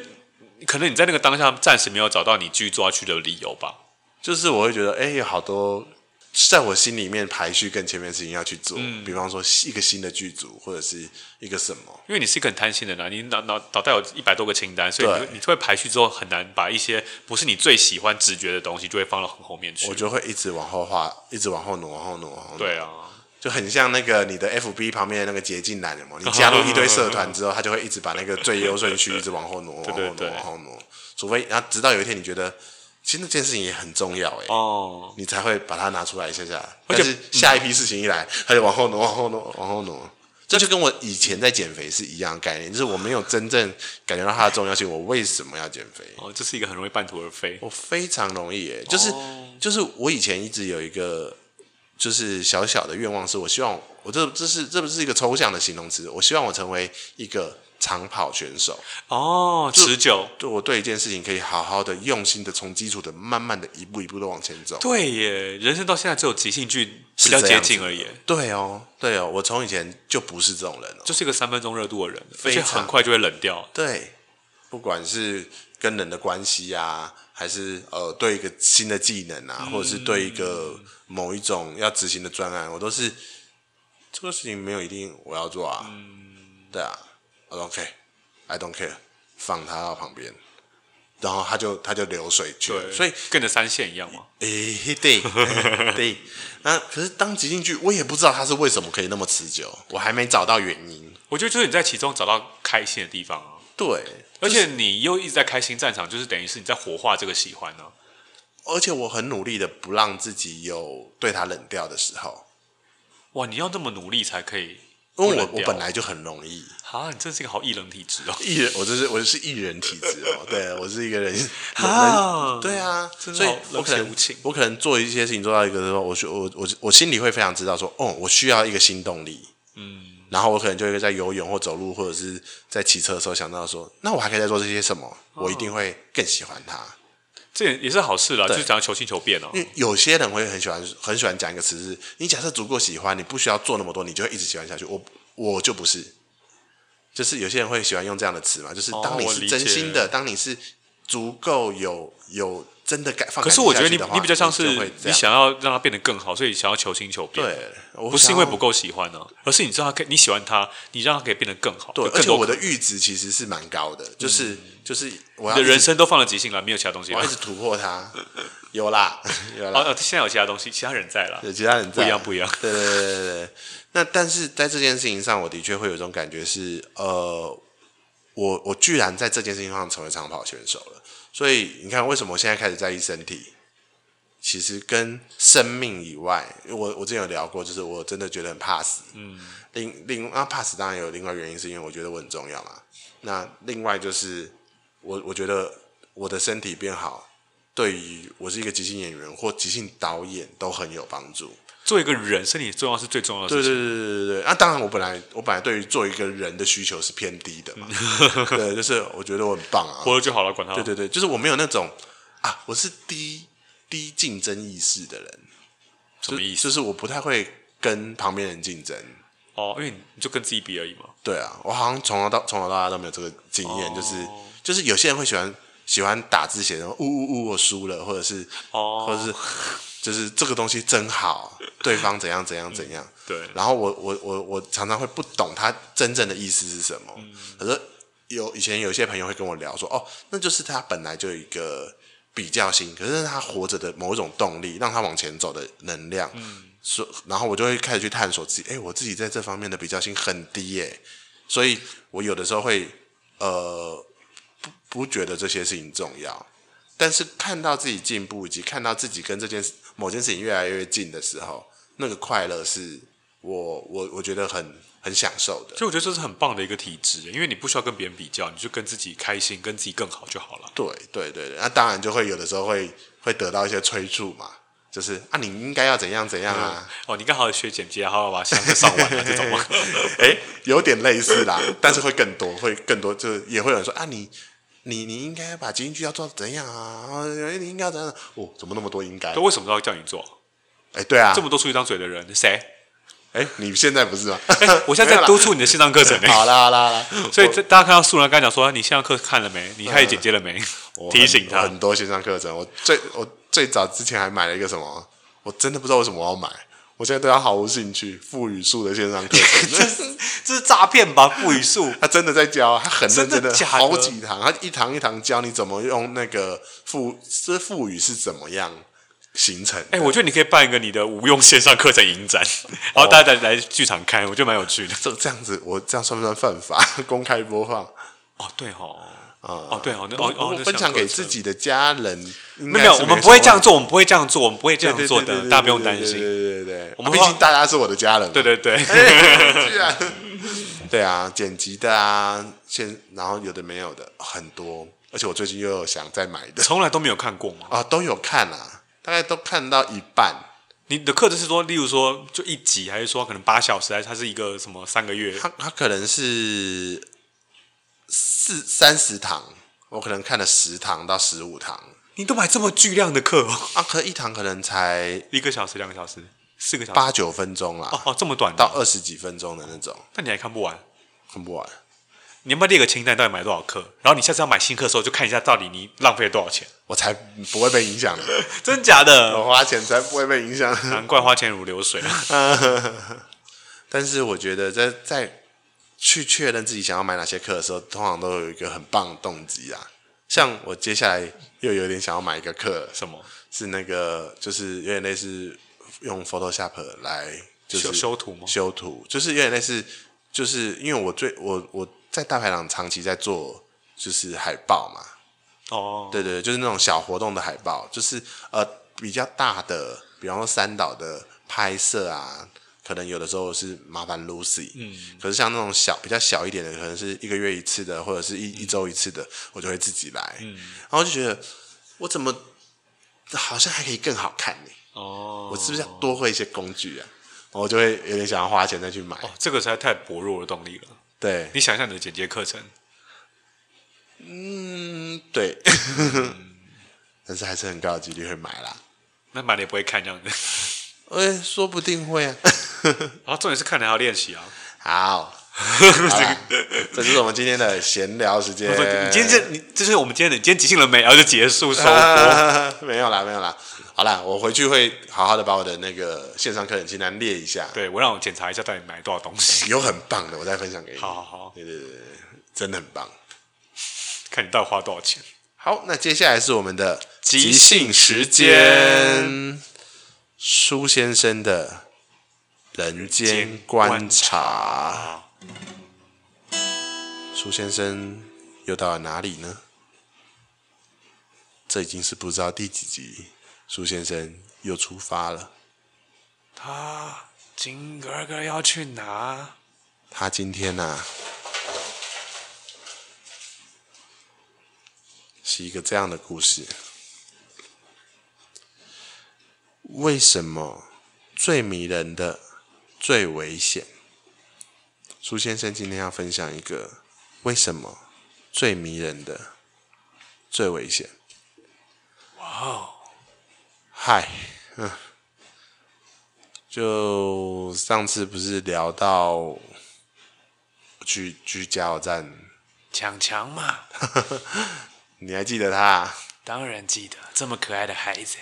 可能你在那个当下暂时没有找到你继续做下去的理由吧。就是我会觉得，哎，有好多。在我心里面排序更前面的事情要去做，嗯、比方说一个新的剧组或者是一个什么。因为你是一个很贪心的人，你脑脑脑袋有一百多个清单，所以你对你会排序之后很难把一些不是你最喜欢直觉的东西就会放到很后面去。我就会一直往后画，一直往后挪，往后挪，往后挪。对啊，就很像那个你的 FB 旁边的那个捷径栏，有没有？你加入一堆社团之后，他就会一直把那个最优顺序一直往后挪，往后挪，往后挪，除非然后直到有一天你觉得。其实那件事情也很重要哎，哦，你才会把它拿出来一下下，而且下一批事情一来，它就往后挪，往后挪，往后挪，这就跟我以前在减肥是一样的概念，就是我没有真正感觉到它的重要性。我为什么要减肥？哦，这是一个很容易半途而废。我非常容易耶，就是、哦、就是我以前一直有一个就是小小的愿望，是我希望我这这是这不是一个抽象的形容词，我希望我成为一个。长跑选手哦，持久。对，我对一件事情可以好好的、用心的，从基础的慢慢的一步一步的往前走。对耶，人生到现在只有即兴剧比较接近而已。对哦，对哦，我从以前就不是这种人了，就是一个三分钟热度的人，而且很快就会冷掉。对，不管是跟人的关系啊，还是呃对一个新的技能啊，嗯、或者是对一个某一种要执行的专案，我都是这个事情没有一定我要做啊。嗯，对啊。I don't care, I don't care，放他到旁边，然后他就他就流水去了，所以跟着三线一样嘛。诶，对 对。那可是当即兴剧，我也不知道他是为什么可以那么持久，我还没找到原因。我觉得就是你在其中找到开心的地方啊。对，而且你又一直在开心战场，就是等于是你在活化这个喜欢呢、啊。而且我很努力的不让自己有对他冷掉的时候。哇，你要这么努力才可以。因为我我本来就很容易啊，你真是一个好艺人体质哦！艺人，我这是我是艺人体质哦。对，我是一个人，啊对啊，所以我可能我可能做一些事情做到一个时候，我我我我心里会非常知道说，哦，我需要一个新动力。嗯，然后我可能就会在游泳或走路或者是在骑车的时候想到说，那我还可以再做这些什么？我一定会更喜欢它。这也也是好事啦，就是讲求新求变哦。因为有些人会很喜欢很喜欢讲一个词是，你假设足够喜欢，你不需要做那么多，你就会一直喜欢下去。我我就不是，就是有些人会喜欢用这样的词嘛，就是当你是真心的，当你是足够有有。真的改放。可是我觉得你你比较像是你想要让它变得更好，所以想要求新求变。对，不是因为不够喜欢呢，而是你知道他可以，你喜欢他，你让他可以变得更好。对，而且我的阈值其实是蛮高的，就是就是我的人生都放了即兴了，没有其他东西。我一直突破它，有啦，有啦。哦，现在有其他东西，其他人在了，有其他人在，不一样不一样。对对对对对。那但是在这件事情上，我的确会有一种感觉是，呃，我我居然在这件事情上成为长跑选手了。所以你看，为什么我现在开始在意身体？其实跟生命以外，我我之前有聊过，就是我真的觉得很怕死。嗯，另另啊怕死当然有另外原因，是因为我觉得我很重要嘛。那另外就是我我觉得我的身体变好，对于我是一个即兴演员或即兴导演都很有帮助。做一个人，身体重要是最重要的事情。对对对对对对。那、啊、当然，我本来我本来对于做一个人的需求是偏低的嘛。对，就是我觉得我很棒啊，活了就好了，管他。对对对，就是我没有那种啊，我是低。低竞争意识的人，什么意思？就，就是我不太会跟旁边人竞争。哦，因为你就跟自己比而已嘛。对啊，我好像从小到从小到大都没有这个经验，哦、就是就是有些人会喜欢喜欢打字写，然后呜呜呜，我输了，或者是哦，或者是就是这个东西真好，对方怎样怎样怎样。嗯、对，然后我我我我常常会不懂他真正的意思是什么。嗯、可是有以前有些朋友会跟我聊说，哦，那就是他本来就有一个。比较心，可是他活着的某一种动力，让他往前走的能量。嗯，所然后我就会开始去探索自己，哎，我自己在这方面的比较心很低耶，所以我有的时候会呃不不觉得这些事情重要，但是看到自己进步，以及看到自己跟这件事某件事情越来越近的时候，那个快乐是我我我觉得很。很享受的，所以我觉得这是很棒的一个体质，因为你不需要跟别人比较，你就跟自己开心，跟自己更好就好了。对对对，那当然就会有的时候会会得到一些催促嘛，就是啊，你应该要怎样怎样啊？哦，你刚好学剪辑，好好把相声上完了这种吗？哎，有点类似啦，但是会更多，会更多，就是也会有人说啊，你你你应该把即兴剧要做怎样啊？你应该要怎样？哦，怎么那么多应该？都为什么都要叫你做？哎，对啊，这么多出一张嘴的人，谁？哎，你现在不是吗？我现在在督促你的线上课程呢。好啦好啦好啦，所以大家看到素人刚才讲说，你线上课看了没？你开始剪接了没？提醒他很多线上课程。我最我最早之前还买了一个什么？我真的不知道为什么我要买。我现在对他毫无兴趣。腹语术的线上课程，这是这是诈骗吧？腹语术，他真的在教，他很认真的，好几堂，他一堂一堂教你怎么用那个腹，这腹语是怎么样。形成，哎、欸，我觉得你可以办一个你的无用线上课程影展，然后大家来剧场看，我觉得蛮有趣的。这这样子，我这样算不算犯法？公开播放？哦，对哦，哦，对哦，哦哦，分享给自己的家人，没有，我们不会这样做，我们不会这样做，我们不会这样做的，大家不用担心。对对对，我们毕竟大家是我的家人。对对对，居然 对啊，剪辑的啊，现然后有的没有的很多，而且我最近又有想再买的，从来都没有看过吗？啊，都有看啊，大概都看到一半。你的课程是说，例如说就一集，还是说可能八小时，还是它是一个什么三个月？它它可能是四三十堂，我可能看了十堂到十五堂。你都买这么巨量的课哦？啊，可一堂可能才一个小时、两个小时、四个小时、八九分钟啦。哦哦，这么短，到二十几分钟的那种。那你还看不完？看不完。你要不要列个清单，到底买多少课？然后你下次要买新课的时候，就看一下到底你浪费了多少钱。我才不会被影响的，真假的？我花钱才不会被影响。难怪花钱如流水。但是我觉得在在去确认自己想要买哪些课的时候，通常都有一个很棒的动机啊。像我接下来又有点想要买一个课，什么？是那个就是有点类似用 Photoshop 来就是修修图吗？修图就是有点类似，就是因为我最我我。在大排档长期在做就是海报嘛，哦，对对，就是那种小活动的海报，就是呃比较大的，比方说三岛的拍摄啊，可能有的时候是麻烦 Lucy，嗯，可是像那种小比较小一点的，可能是一个月一次的，或者是一一周一次的，我就会自己来，嗯，然后就觉得我怎么好像还可以更好看呢？哦，我是不是要多会一些工具啊？我就会有点想要花钱再去买，哦，这个实在太薄弱的动力了。对，你想一下你的剪接课程，嗯，对，但是还是很高的几率会买啦。那买了也不会看这样子，哎，说不定会啊。然 后重点是看还要练习啊。好，好这就是我们今天的闲聊时间。你今天这，你这是我们今天的，你今天即兴了没？然后就结束收播。没有啦，没有啦。好啦，我回去会好好的把我的那个线上课程清单列一下。对，我让我检查一下到底买多少东西。有很棒的，我再分享给你。好好好，对对对，真的很棒。看你到底花多少钱。好，那接下来是我们的即兴时间，苏先生的人间观察。苏先生又到了哪里呢？这已经是不知道第几集。苏先生又出发了。他今个个要去哪？他今天呐、啊，是一个这样的故事。为什么最迷人的最危险？苏先生今天要分享一个为什么最迷人的最危险。哇哦！嗨，嗯，就上次不是聊到去去加油站强强嘛？你还记得他？当然记得，这么可爱的孩子。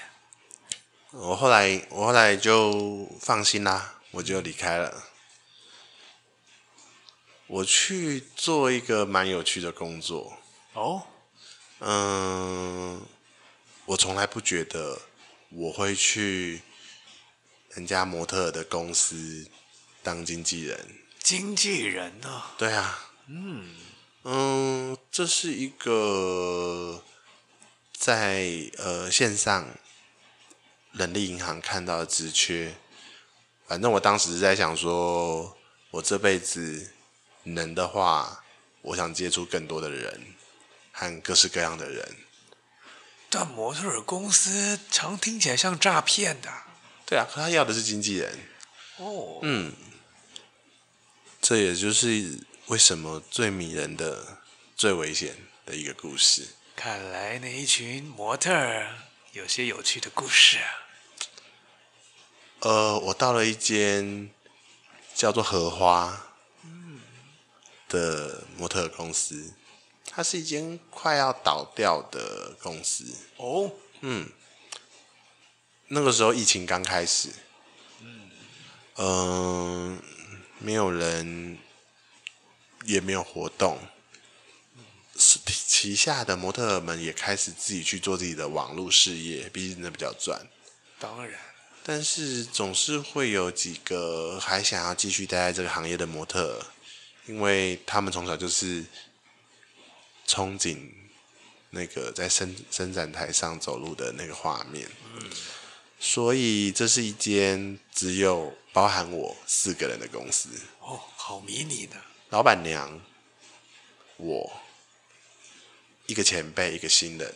我后来我后来就放心啦，我就离开了。我去做一个蛮有趣的工作。哦，嗯，我从来不觉得。我会去人家模特的公司当经纪人。经纪人呢？对啊。嗯嗯，这是一个在呃线上人力银行看到的职缺。反正我当时是在想说，我这辈子能的话，我想接触更多的人和各式各样的人。但模特儿公司常听起来像诈骗的。对啊，可他要的是经纪人。哦。嗯。这也就是为什么最迷人的、最危险的一个故事。看来那一群模特儿有些有趣的故事啊。呃，我到了一间叫做荷花的模特公司。它是一间快要倒掉的公司。哦，嗯，那个时候疫情刚开始，嗯，呃，没有人，也没有活动，是旗下的模特们也开始自己去做自己的网络事业，毕竟那比较赚。当然，但是总是会有几个还想要继续待在这个行业的模特，因为他们从小就是。憧憬那个在伸伸展台上走路的那个画面，所以这是一间只有包含我四个人的公司。哦，好迷你的。老板娘，我，一个前辈，一个新人。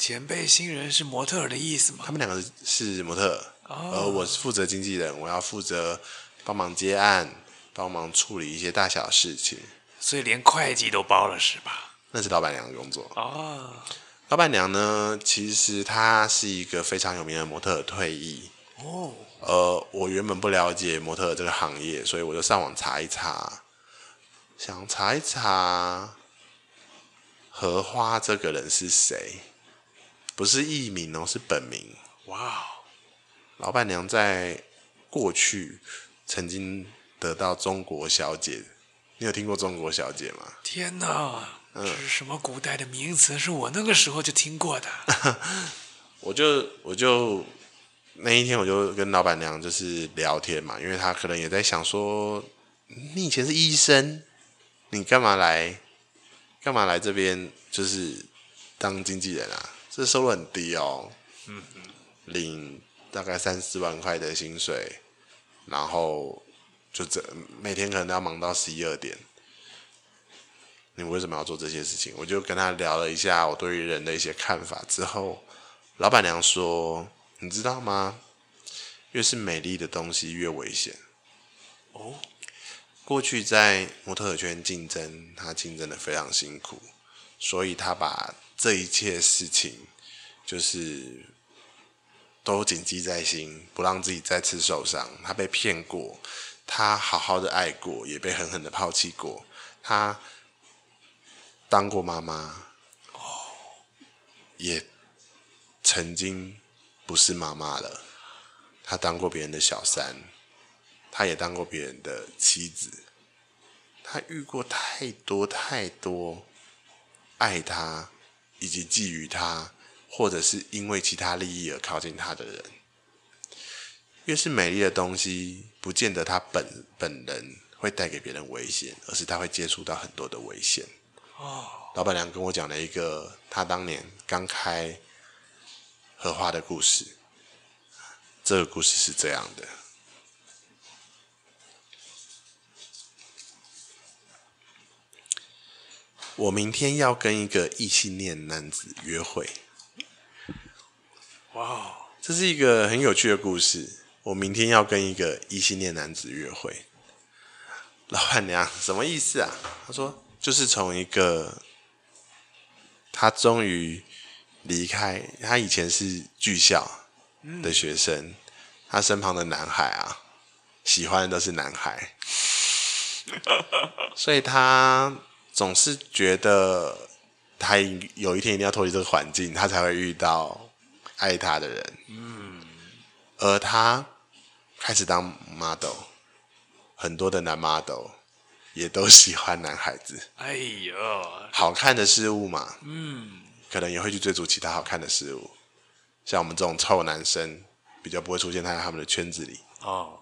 前辈新人是模特儿的意思吗？他们两个是模特儿，而我是负责经纪人，我要负责帮忙接案，帮忙处理一些大小事情。所以连会计都包了是吧？那是老板娘的工作。哦，老板娘呢，其实她是一个非常有名的模特儿，退役。哦，呃，我原本不了解模特这个行业，所以我就上网查一查。想查一查，荷花这个人是谁？不是艺名哦，是本名。哇！老板娘在过去曾经得到中国小姐，你有听过中国小姐吗？天哪！这是什么古代的名词？是我那个时候就听过的。我就我就那一天我就跟老板娘就是聊天嘛，因为她可能也在想说，你以前是医生。你干嘛来？干嘛来这边？就是当经纪人啊？这收入很低哦。嗯嗯。领大概三四万块的薪水，然后就这每天可能都要忙到十一二点。你为什么要做这些事情？我就跟他聊了一下我对于人的一些看法之后，老板娘说：“你知道吗？越是美丽的东西越危险。”哦。过去在模特圈竞争，他竞争的非常辛苦，所以他把这一切事情就是都谨记在心，不让自己再次受伤。他被骗过，他好好的爱过，也被狠狠的抛弃过。他当过妈妈，也曾经不是妈妈了。他当过别人的小三。他也当过别人的妻子，他遇过太多太多爱他以及觊觎他，或者是因为其他利益而靠近他的人。越是美丽的东西，不见得他本本人会带给别人危险，而是他会接触到很多的危险。哦，老板娘跟我讲了一个他当年刚开荷花的故事，这个故事是这样的。我明天要跟一个异性恋男子约会。哇，这是一个很有趣的故事。我明天要跟一个异性恋男子约会。老板娘，什么意思啊？他说，就是从一个他终于离开，他以前是剧校的学生，他身旁的男孩啊，喜欢的都是男孩，所以他。总是觉得他有一天一定要脱离这个环境，他才会遇到爱他的人。嗯，而他开始当 model，很多的男 model 也都喜欢男孩子。哎呦，好看的事物嘛，嗯，可能也会去追逐其他好看的事物。像我们这种臭男生，比较不会出现在他们的圈子里。哦。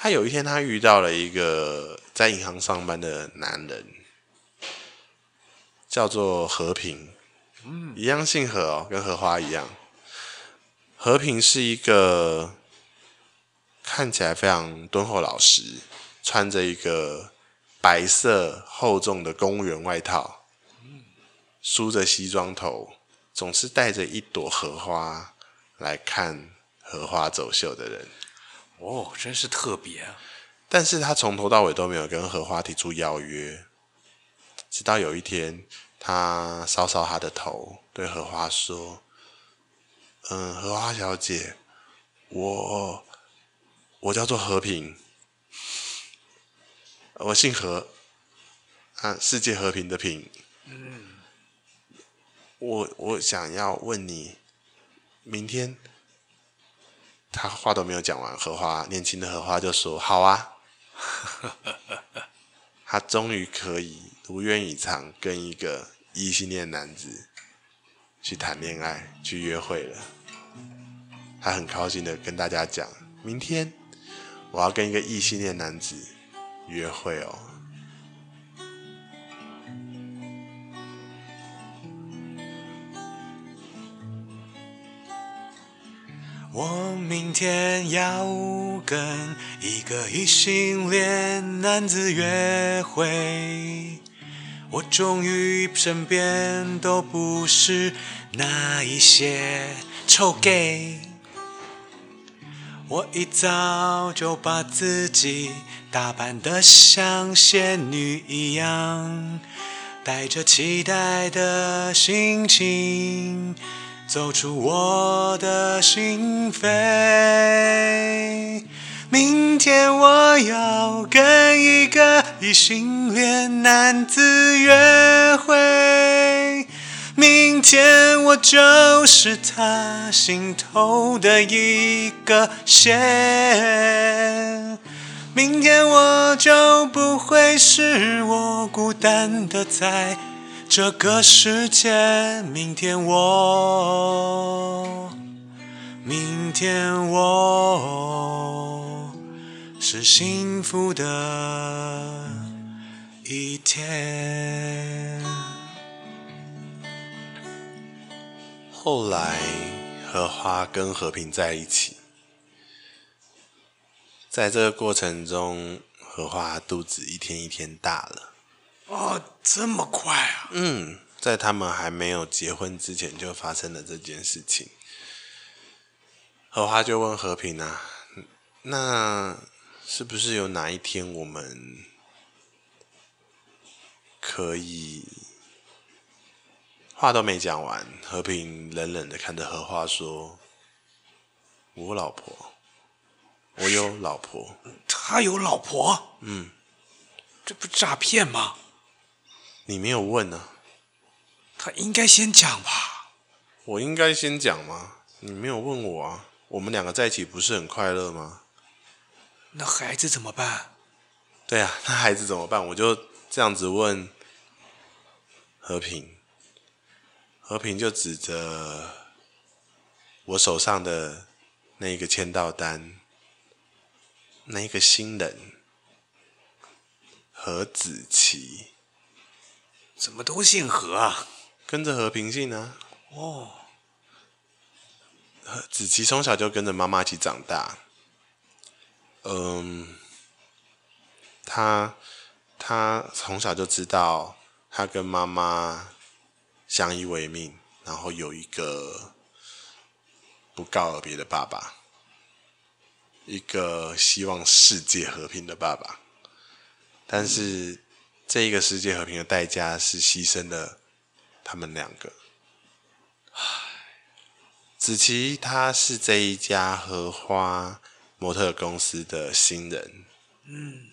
他有一天，他遇到了一个在银行上班的男人，叫做和平，嗯，一样姓何哦，跟荷花一样。和平是一个看起来非常敦厚老实，穿着一个白色厚重的公务员外套，梳着西装头，总是带着一朵荷花来看荷花走秀的人。哦，真是特别啊！但是他从头到尾都没有跟荷花提出邀约，直到有一天，他搔搔他的头，对荷花说：“嗯，荷花小姐，我我叫做和平，我姓何，啊，世界和平的平。嗯，我我想要问你，明天。”他话都没有讲完，荷花年轻的荷花就说：“好啊。”他终于可以如愿以偿，跟一个异性恋男子去谈恋爱、去约会了。他很高兴的跟大家讲：“明天我要跟一个异性恋男子约会哦。”我明天要跟一个异性恋男子约会。我终于身边都不是那一些臭 gay。我一早就把自己打扮得像仙女一样，带着期待的心情走出我的心扉。明天我要跟一个异性恋男子约会。明天我就是他心头的一个线，明天我就不会是我孤单的在这个世界。明天我，明天我是幸福的一天。后来，荷花跟和平在一起。在这个过程中，荷花肚子一天一天大了。哦，这么快啊！嗯，在他们还没有结婚之前，就发生了这件事情。荷花就问和平啊：“那是不是有哪一天我们可以？”话都没讲完，和平冷冷的看着荷花说：“我老婆，我有老婆。他有老婆？嗯，这不诈骗吗？你没有问呢、啊？他应该先讲吧？我应该先讲吗？你没有问我啊？我们两个在一起不是很快乐吗？那孩子怎么办？对啊，那孩子怎么办？我就这样子问和平。”和平就指着我手上的那个签到单，那一个新人何子琪，怎么都姓何啊？跟着和平姓啊。哦，子琪从小就跟着妈妈一起长大。嗯，他他从小就知道，他跟妈妈。相依为命，然后有一个不告而别的爸爸，一个希望世界和平的爸爸。但是，这一个世界和平的代价是牺牲了他们两个。唉，子琪他是这一家荷花模特公司的新人，嗯，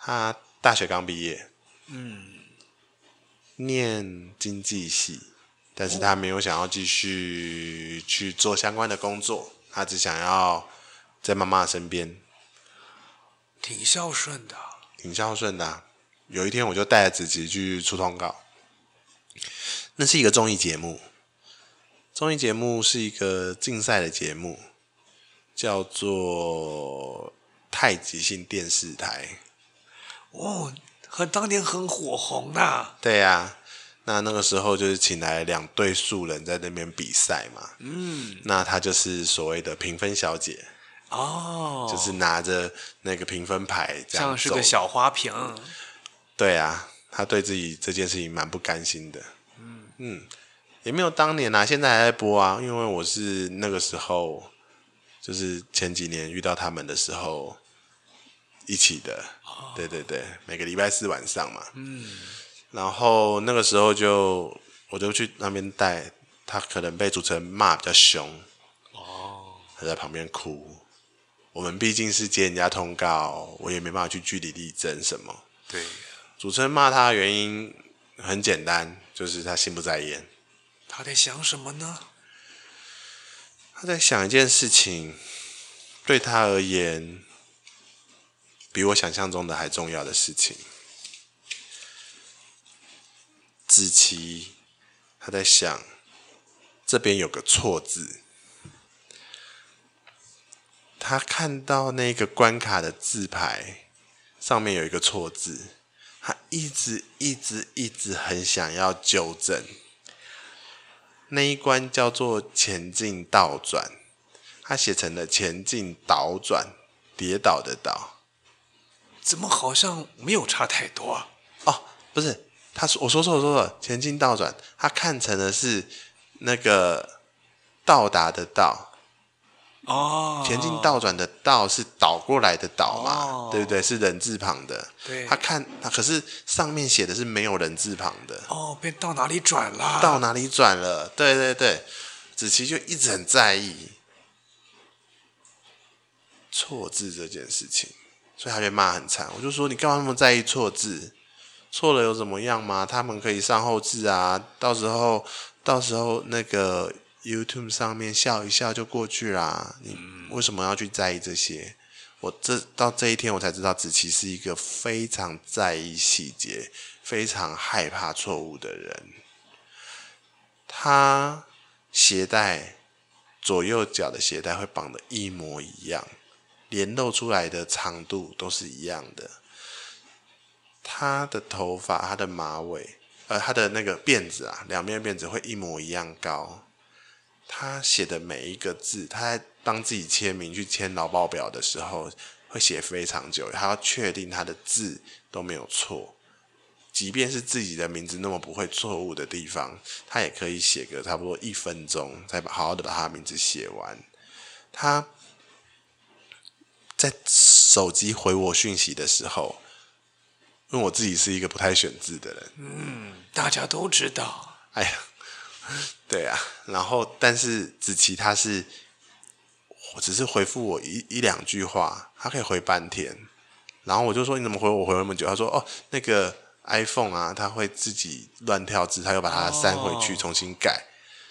他大学刚毕业，嗯。念经济系，但是他没有想要继续去做相关的工作，他只想要在妈妈身边。挺孝顺的，挺孝顺的啊。有一天，我就带着子琪去出通告。那是一个综艺节目，综艺节目是一个竞赛的节目，叫做太极性电视台。哦。很当年很火红的，对呀、啊，那那个时候就是请来两对素人在那边比赛嘛。嗯，那她就是所谓的评分小姐哦，就是拿着那个评分牌这样，像是个小花瓶。对啊，他对自己这件事情蛮不甘心的。嗯嗯，也没有当年啊，现在还在播啊。因为我是那个时候，就是前几年遇到他们的时候一起的。对对对，每个礼拜四晚上嘛。嗯。然后那个时候就我就去那边带他，可能被主持人骂比较凶。哦。他在旁边哭。我们毕竟是接人家通告，我也没办法去据理力争什么。对。主持人骂他的原因很简单，就是他心不在焉。他在想什么呢？他在想一件事情，对他而言。比我想象中的还重要的事情。子琪，他在想，这边有个错字。他看到那个关卡的字牌上面有一个错字，他一直一直一直很想要纠正。那一关叫做前进倒转，他写成了前进倒转，跌倒的倒，怎么好像没有差太多啊？哦，不是，他说我说错了，说错了，前进倒转，他看成的是那个到达的到。哦，前进倒转的倒是倒过来的倒嘛，哦、对不对？是人字旁的。对，他看，他可是上面写的是没有人字旁的。哦，变到哪里转了？到哪里转了？对对对，子琪就一直很在意错字这件事情，所以他就骂很惨。我就说，你干嘛那么在意错字？错了有怎么样嘛？他们可以上后置啊，到时候到时候那个。YouTube 上面笑一笑就过去啦，你为什么要去在意这些？我这到这一天我才知道，子琪是一个非常在意细节、非常害怕错误的人。他鞋带左右脚的鞋带会绑的一模一样，连露出来的长度都是一样的。他的头发、他的马尾，呃，他的那个辫子啊，两边辫子会一模一样高。他写的每一个字，他在帮自己签名去签劳报表的时候，会写非常久，他要确定他的字都没有错，即便是自己的名字那么不会错误的地方，他也可以写个差不多一分钟，才把好好的把他的名字写完。他在手机回我讯息的时候，因为我自己是一个不太选字的人，嗯，大家都知道，哎呀。对啊，然后但是子琪他是，我只是回复我一一两句话，他可以回半天，然后我就说，你怎么回我回那么久？他说哦，那个 iPhone 啊，他会自己乱跳字，他又把它删回去重新改，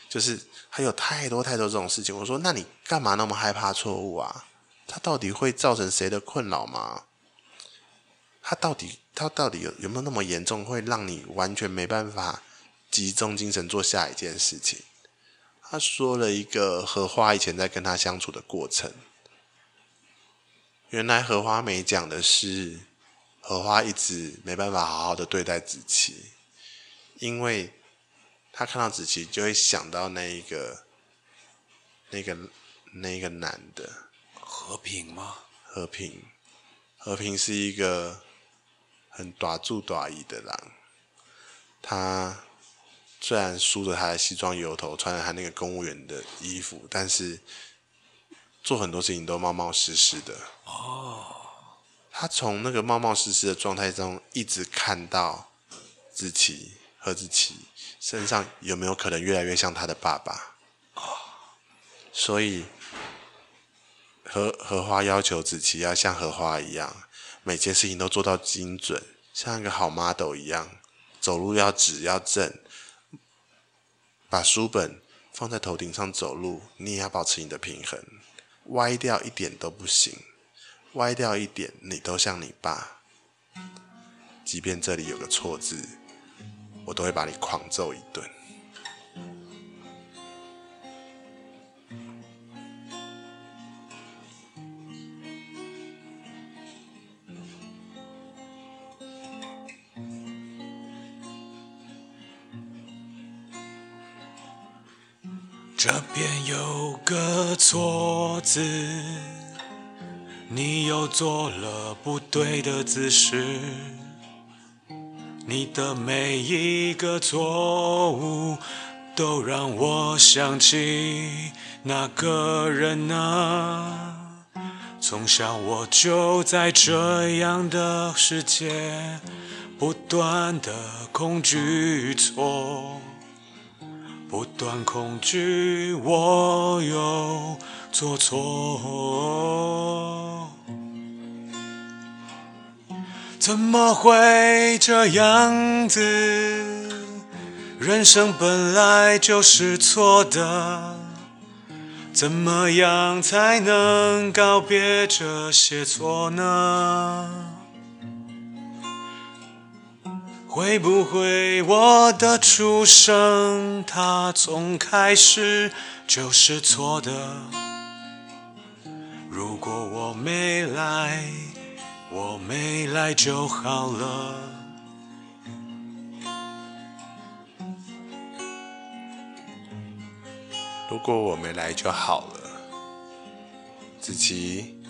就是还有太多太多这种事情。我说那你干嘛那么害怕错误啊？他到底会造成谁的困扰吗？他到底他到底有有没有那么严重，会让你完全没办法？集中精神做下一件事情。他说了一个荷花以前在跟他相处的过程。原来荷花没讲的是，荷花一直没办法好好的对待子琪，因为他看到子琪就会想到那一个、那个、那个男的。和平吗？和平，和平是一个很短住短义的人，他。虽然梳着他的西装油头，穿着他那个公务员的衣服，但是做很多事情都冒冒失失的。哦，他从那个冒冒失失的状态中，一直看到子琪和子琪身上有没有可能越来越像他的爸爸。哦，所以荷荷花要求子琪要像荷花一样，每件事情都做到精准，像一个好 model 一样，走路要直要正。把书本放在头顶上走路，你也要保持你的平衡，歪掉一点都不行，歪掉一点你都像你爸，即便这里有个错字，我都会把你狂揍一顿。这边有个错字，你又做了不对的姿势，你的每一个错误都让我想起那个人啊。从小我就在这样的世界，不断的恐惧错。不断恐惧，我又做错，怎么会这样子？人生本来就是错的，怎么样才能告别这些错呢？会不会我的出生，它从开始就是错的？如果我没来，我没来就好了。如果我没来就好了。子琪，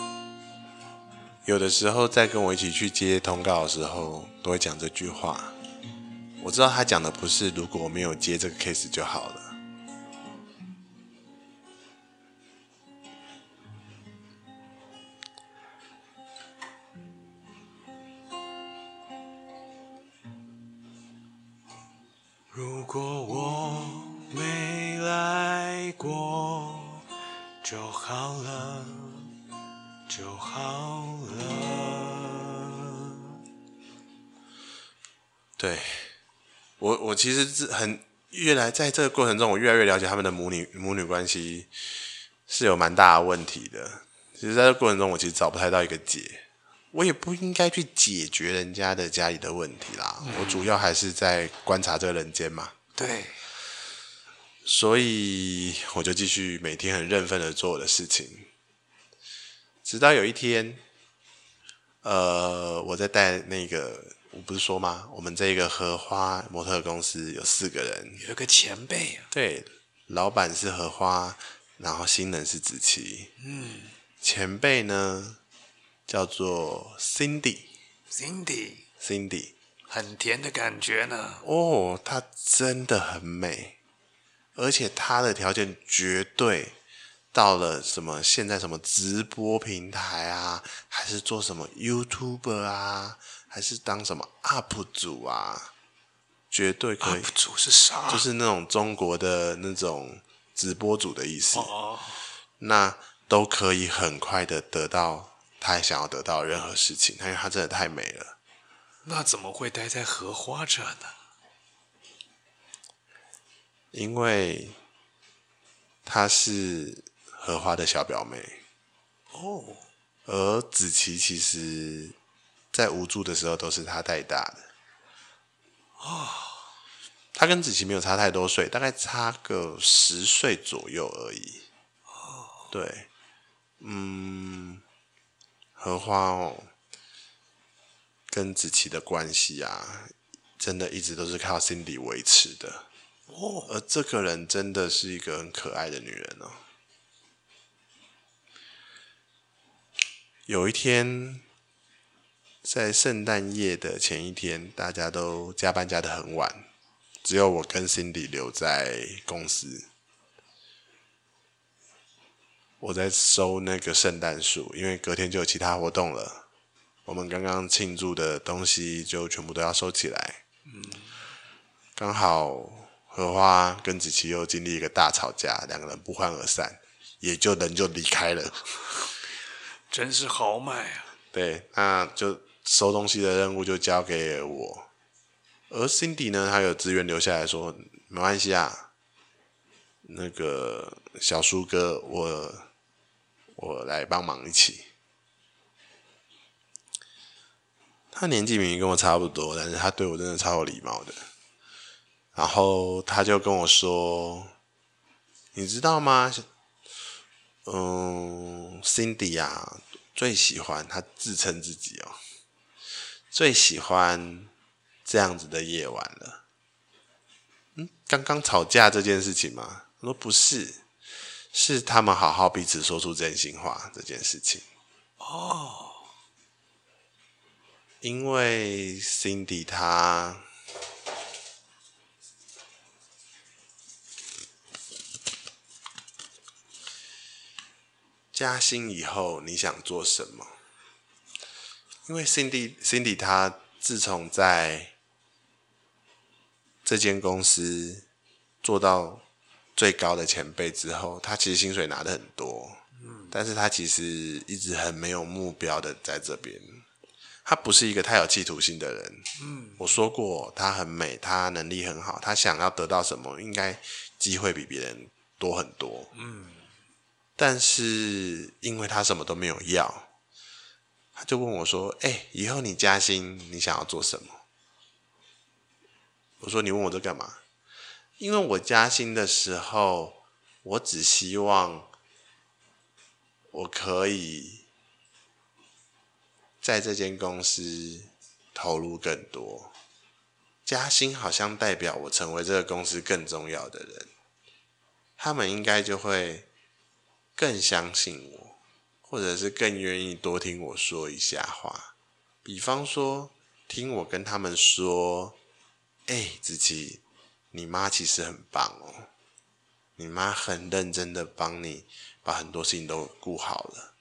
有的时候在跟我一起去接通告的时候，都会讲这句话。我知道他讲的不是如果我没有接这个 case 就好了。如果我没来过就好了，就好其实是很越来在这个过程中，我越来越了解他们的母女母女关系是有蛮大的问题的。其实，在这个过程中，我其实找不太到一个解。我也不应该去解决人家的家里的问题啦，嗯、我主要还是在观察这个人间嘛。对，所以我就继续每天很认份的做我的事情，直到有一天，呃，我在带那个，我不是说吗？我们这个荷花模特公司有四个人，有一个前辈啊，对，老板是荷花，然后新人是子琪，嗯，前辈呢？叫做 Cindy，Cindy，Cindy，很甜的感觉呢。哦，她真的很美，而且她的条件绝对到了什么现在什么直播平台啊，还是做什么 YouTuber 啊，还是当什么 UP 主啊，绝对可以。UP 主是啥？就是那种中国的那种直播主的意思。哦，那都可以很快的得到。他想要得到任何事情，因为他真的太美了。那怎么会待在荷花这呢？因为她是荷花的小表妹。哦。而子琪其实，在无助的时候都是他带大的。哦。他跟子琪没有差太多岁，大概差个十岁左右而已。哦。对。嗯。荷花哦，跟子琪的关系啊，真的一直都是靠 Cindy 维持的哦。而这个人真的是一个很可爱的女人哦。有一天，在圣诞夜的前一天，大家都加班加得很晚，只有我跟 Cindy 留在公司。我在收那个圣诞树，因为隔天就有其他活动了。我们刚刚庆祝的东西就全部都要收起来。嗯，刚好荷花跟子琪又经历一个大吵架，两个人不欢而散，也就人就离开了。真是豪迈啊！对，那就收东西的任务就交给我，而 Cindy 呢，她有资源留下来说没关系啊，那个小叔哥我。我来帮忙一起。他年纪明明跟我差不多，但是他对我真的超有礼貌的。然后他就跟我说：“你知道吗？嗯，Cindy 啊，最喜欢他自称自己哦，最喜欢这样子的夜晚了。嗯，刚刚吵架这件事情吗？我说不是。”是他们好好彼此说出真心话这件事情哦，因为 Cindy 她加薪以后你想做什么？因为 Cindy Cindy 她自从在这间公司做到。最高的前辈之后，她其实薪水拿的很多，嗯，但是她其实一直很没有目标的在这边。他不是一个太有企图心的人，嗯，我说过，他很美，他能力很好，他想要得到什么，应该机会比别人多很多，嗯。但是因为他什么都没有要，他就问我说：“哎、以后你加薪，你想要做什么？”我说：“你问我这干嘛？”因为我加薪的时候，我只希望我可以在这间公司投入更多。加薪好像代表我成为这个公司更重要的人，他们应该就会更相信我，或者是更愿意多听我说一下话。比方说，听我跟他们说：“哎、子琪，你妈其实很棒哦，你妈很认真的帮你把很多事情都顾好了。”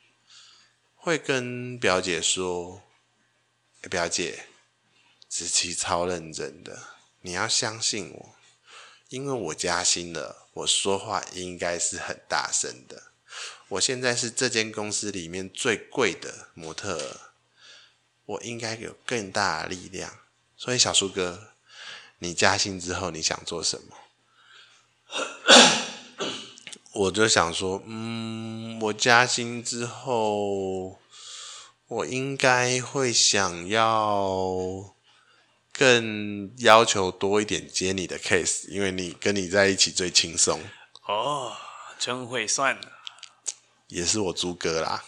会跟表姐说：“欸、表姐，子琪超认真的，你要相信我，因为我加薪了，我说话应该是很大声的。我现在是这间公司里面最贵的模特。”我应该有更大的力量，所以小树哥，你加薪之后你想做什么？我就想说，嗯，我加薪之后，我应该会想要更要求多一点接你的 case，因为你跟你在一起最轻松。哦，真会算，也是我猪哥啦，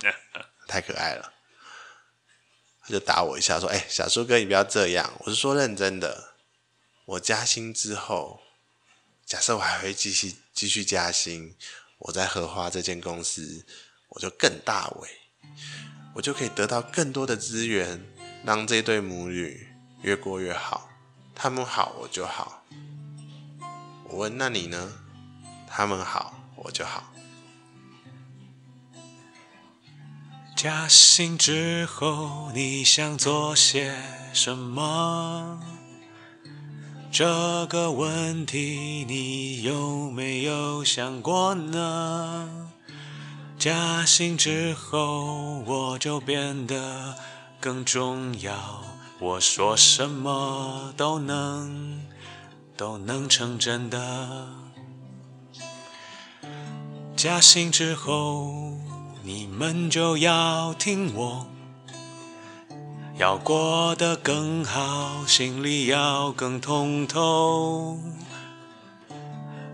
太可爱了。他就打我一下，说：“哎、欸，小猪哥，你不要这样。我是说认真的。我加薪之后，假设我还会继续继续加薪，我在荷花这间公司，我就更大尾，我就可以得到更多的资源，让这对母女越过越好。他们好，我就好。我问，那你呢？他们好，我就好。”加薪之后，你想做些什么？这个问题你有没有想过呢？加薪之后，我就变得更重要，我说什么都能都能成真的。加薪之后。你们就要听我，要过得更好，心里要更通透。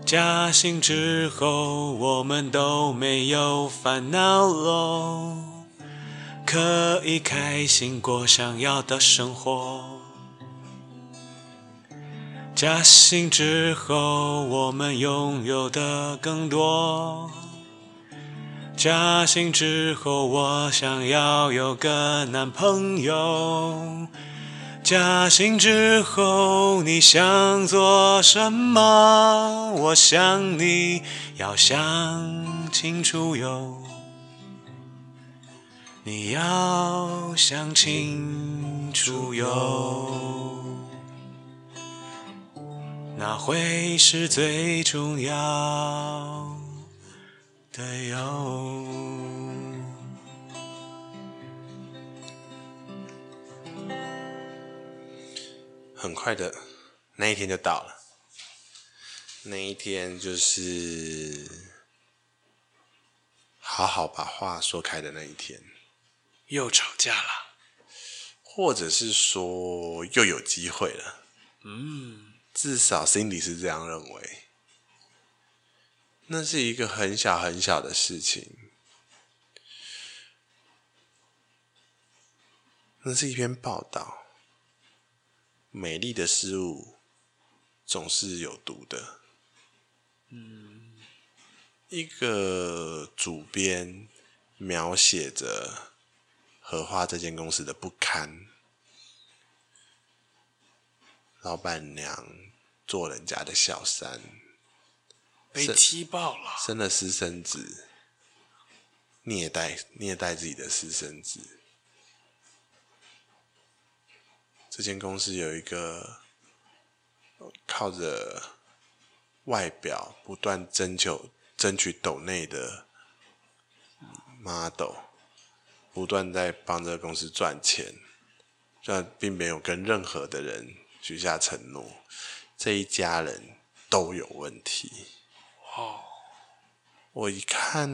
加薪之后，我们都没有烦恼喽，可以开心过想要的生活。加薪之后，我们拥有的更多。加薪之后，我想要有个男朋友。加薪之后，你想做什么？我想你要想清楚哟。你要想清楚哟。那会是最重要。对哟，很快的那一天就到了。那一天就是好好把话说开的那一天。又吵架了，或者是说又有机会了。嗯，至少 Cindy 是这样认为。那是一个很小很小的事情，那是一篇报道。美丽的事物总是有毒的。嗯，一个主编描写着荷花这间公司的不堪，老板娘做人家的小三。被踢爆了，生了私生子，虐待虐待自己的私生子。这间公司有一个靠着外表不断征求、争取斗内的 model，不断在帮这个公司赚钱，但并没有跟任何的人许下承诺。这一家人都有问题。哦，我一看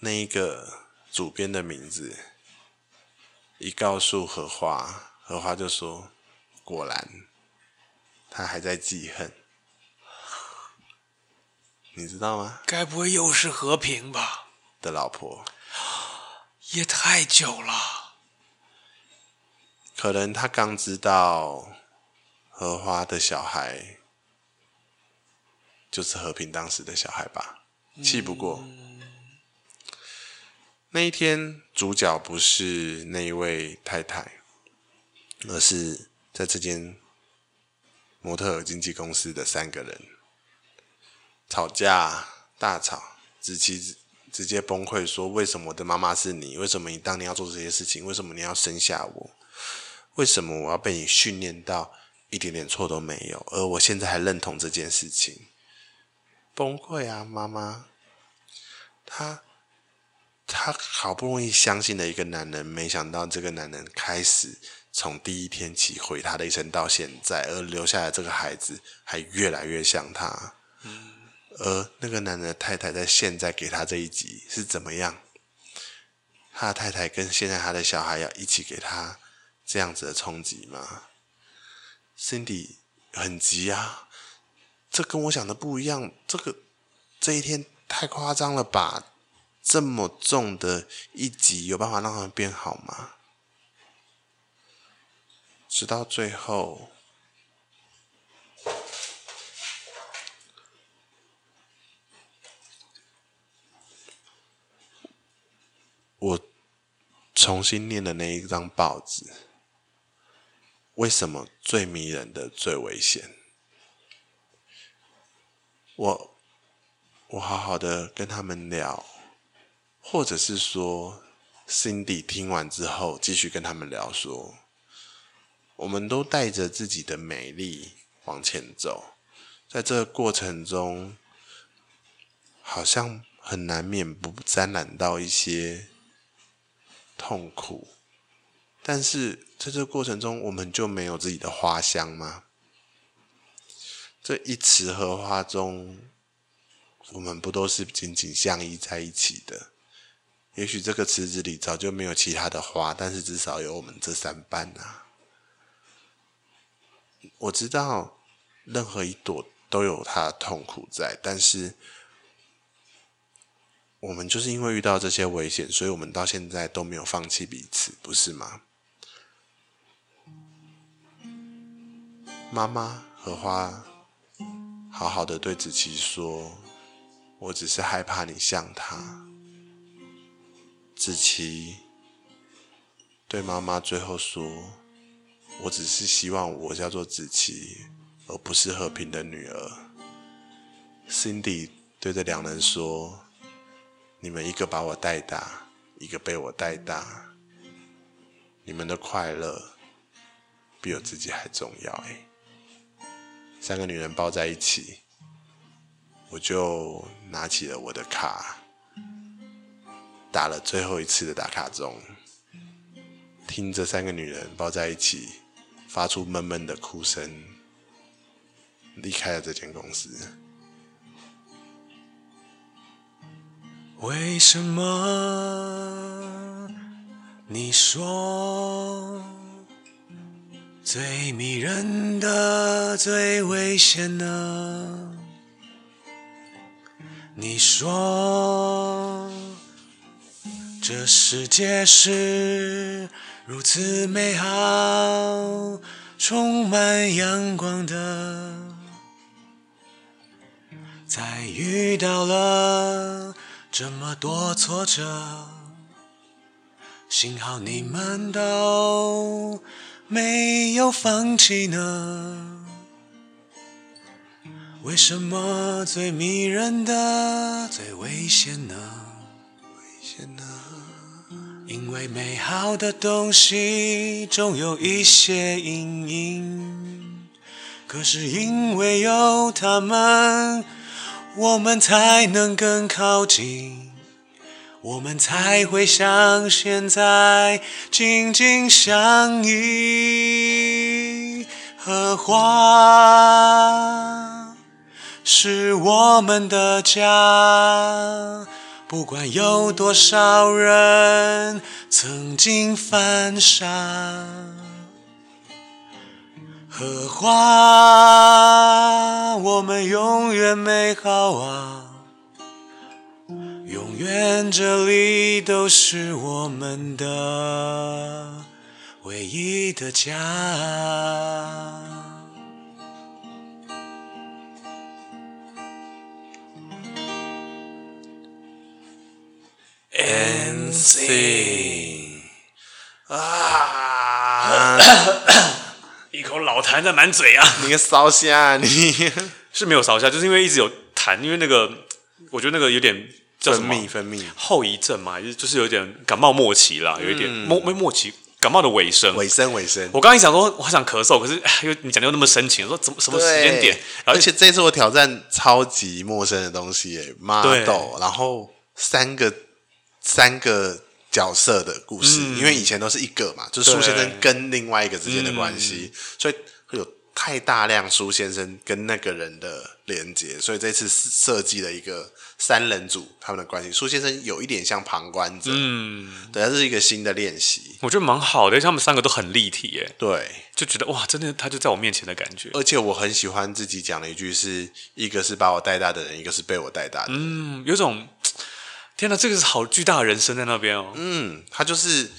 那个主编的名字，一告诉荷花，荷花就说：“果然，他还在记恨，你知道吗？”该不会又是和平吧？的老婆，也太久了。可能他刚知道荷花的小孩。就是和平当时的小孩吧，气不过。那一天，主角不是那一位太太，而是在这间模特经纪公司的三个人吵架大吵，子琪直接崩溃说：“为什么我的妈妈是你？为什么你当年要做这些事情？为什么你要生下我？为什么我要被你训练到一点点错都没有？而我现在还认同这件事情？崩溃啊，妈妈！他。”他好不容易相信了一个男人，没想到这个男人开始从第一天起毁他的一生到现在，而留下来这个孩子还越来越像他。嗯。而那个男人的太太在现在给他这一集是怎么样？他的太太跟现在他的小孩要一起给他这样子的冲击吗？Cindy 很急啊，这跟我想的不一样，这个这一天太夸张了吧？这么重的一集，有办法让他们变好吗？直到最后，我重新念的那一张报纸，为什么最迷人的最危险？我我好好的跟他们聊。或者是说，Cindy 听完之后继续跟他们聊说，我们都带着自己的美丽往前走，在这个过程中，好像很难免不沾染到一些痛苦，但是在这个过程中，我们就没有自己的花香吗？这一池荷花中，我们不都是紧紧相依在一起的？也许这个池子里早就没有其他的花，但是至少有我们这三瓣啊。我知道任何一朵都有它的痛苦在，但是我们就是因为遇到这些危险，所以我们到现在都没有放弃彼此，不是吗？妈妈荷花好好的对子琪说：“我只是害怕你像他。”子琪对妈妈最后说：“我只是希望我叫做子琪，而不是和平的女儿。” Cindy 对着两人说：“你们一个把我带大，一个被我带大，你们的快乐比我自己还重要。”哎，三个女人抱在一起，我就拿起了我的卡。打了最后一次的打卡钟，听着三个女人抱在一起，发出闷闷的哭声，离开了这间公司。为什么你说最迷人的最危险的？你说。这世界是如此美好，充满阳光的，在遇到了这么多挫折，幸好你们都没有放弃呢。为什么最迷人的最危险呢？危险呢？因为美好的东西总有一些阴影，可是因为有他们，我们才能更靠近，我们才会像现在紧紧相依。荷花是我们的家。不管有多少人曾经犯傻，荷花，我们永远美好啊！永远这里都是我们的唯一的家。and sing 啊！一口老痰在满嘴啊！你个烧虾，你是没有烧虾，就是因为一直有痰，因为那个我觉得那个有点叫什么分泌分泌后遗症嘛，就是就是有点感冒末期啦，有一点末没末期感冒的尾声。尾声尾声。我刚刚一想说，我还想咳嗽，可是又你讲的又那么深情，说怎么什么时间点？而且这次我挑战超级陌生的东西，哎，麻豆，然后三个三个。角色的故事，嗯、因为以前都是一个嘛，就是苏先生跟另外一个之间的关系，嗯、所以会有太大量苏先生跟那个人的连接，所以这次设计了一个三人组他们的关系。苏先生有一点像旁观者，嗯，对，这是一个新的练习，我觉得蛮好的，他们三个都很立体，耶，对，就觉得哇，真的他就在我面前的感觉。而且我很喜欢自己讲的一句是：一个是把我带大的人，一个是被我带大的人，嗯，有种。天哪，这个是好巨大的人生在那边哦。嗯，他就是，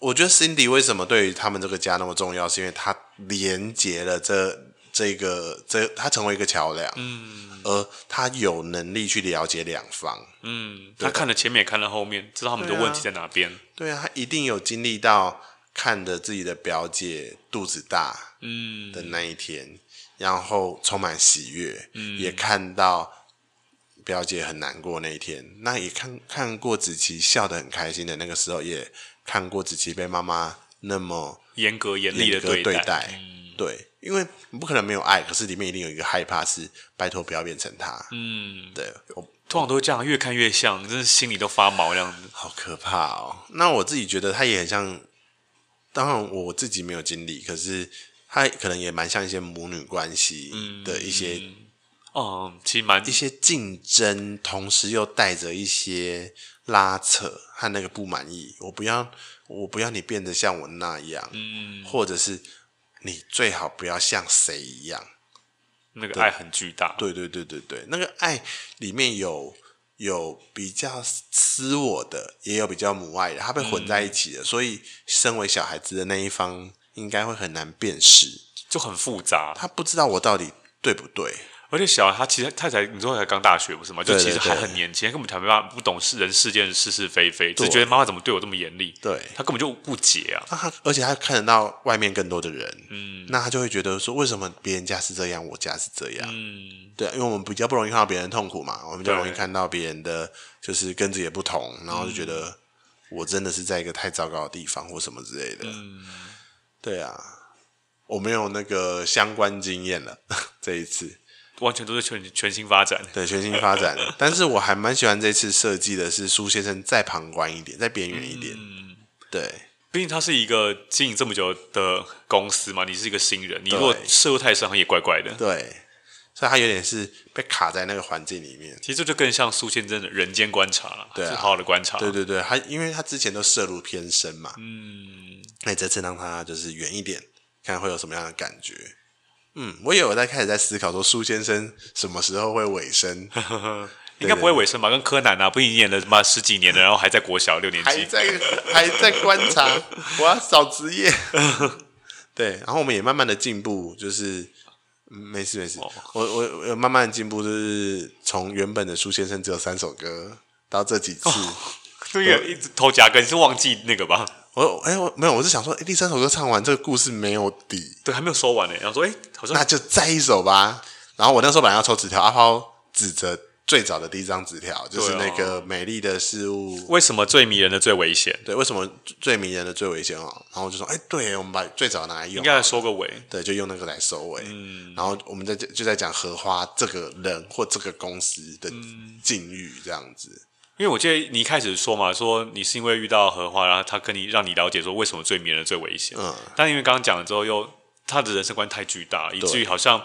我觉得 Cindy 为什么对于他们这个家那么重要，是因为他连接了这这个这，他成为一个桥梁。嗯，而他有能力去了解两方。嗯，他看了前面，也看了后面，知道他们的问题在哪边。对啊，他一定有经历到看着自己的表姐肚子大，嗯的那一天，嗯、然后充满喜悦，嗯，也看到。表姐很难过那一天，那也看看过子琪笑得很开心的那个时候，也看过子琪被妈妈那么严格严厉的对待。对，待嗯、对，因为不可能没有爱，可是里面一定有一个害怕，是拜托不要变成他。嗯，对，我通常都这样，越看越像，真是心里都发毛这样子，好可怕哦。那我自己觉得他也很像，当然我自己没有经历，可是他可能也蛮像一些母女关系的一些。嗯哦，其实蛮一些竞争，同时又带着一些拉扯和那个不满意。我不要，我不要你变得像我那样，嗯，或者是你最好不要像谁一样。那个爱很巨大，对对对对对，那个爱里面有有比较私我的，也有比较母爱的，它被混在一起的，嗯，所以身为小孩子的那一方，应该会很难辨识，就很复杂。他不知道我到底对不对。而且小孩他其实他才你说他才刚大学不是吗？就其实还很年轻，根本才没办法不懂事人世间的是是非非，只觉得妈妈怎么对我这么严厉？对，他根本就不解啊。他而且他看得到外面更多的人，嗯，那他就会觉得说，为什么别人家是这样，我家是这样？嗯，对，因为我们比较不容易看到别人痛苦嘛，我们就容易看到别人的就是跟自己不同，然后就觉得我真的是在一个太糟糕的地方或什么之类的。嗯，对啊，我没有那个相关经验了 这一次。完全都是全全新发展，对，全新发展。但是我还蛮喜欢这次设计的，是苏先生再旁观一点，再边缘一点。嗯，对，毕竟他是一个经营这么久的公司嘛，你是一个新人，你如果涉入太深，也怪怪的。对，所以他有点是被卡在那个环境里面。其实这就更像苏先生的人间观察了，对、啊，好好的观察。对对对，他因为他之前都涉入偏深嘛，嗯，那这次让他就是远一点，看会有什么样的感觉。嗯，我也有在开始在思考说，苏先生什么时候会尾声？应该不会尾声吧？跟柯南啊，不已经演了嘛十几年了，然后还在国小六年级，还在还在观察，我要找职业。对，然后我们也慢慢的进步，就是、嗯、没事没事，哦、我我我慢慢的进步，就是从原本的苏先生只有三首歌，到这几次，这个、哦、一直偷夹跟你是忘记那个吧？我哎、欸，我没有，我是想说，哎、欸，第三首歌唱完，这个故事没有底，对，还没有说完呢。然后说，哎、欸，好像那就再一首吧。然后我那时候本来要抽纸条，阿抛指着最早的第一张纸条，就是那个美丽的事物，为什么最迷人的最危险？对，为什么最迷人的最危险哦？然后我就说，哎、欸，对，我们把最早拿来用，应该来收个尾，对，就用那个来收尾。嗯，然后我们在就在讲荷花这个人或这个公司的境遇这样子。因为我记得你一开始说嘛，说你是因为遇到荷花，然后他跟你让你了解说为什么最迷人最危险。嗯，但因为刚刚讲了之后，又他的人生观太巨大，以至于好像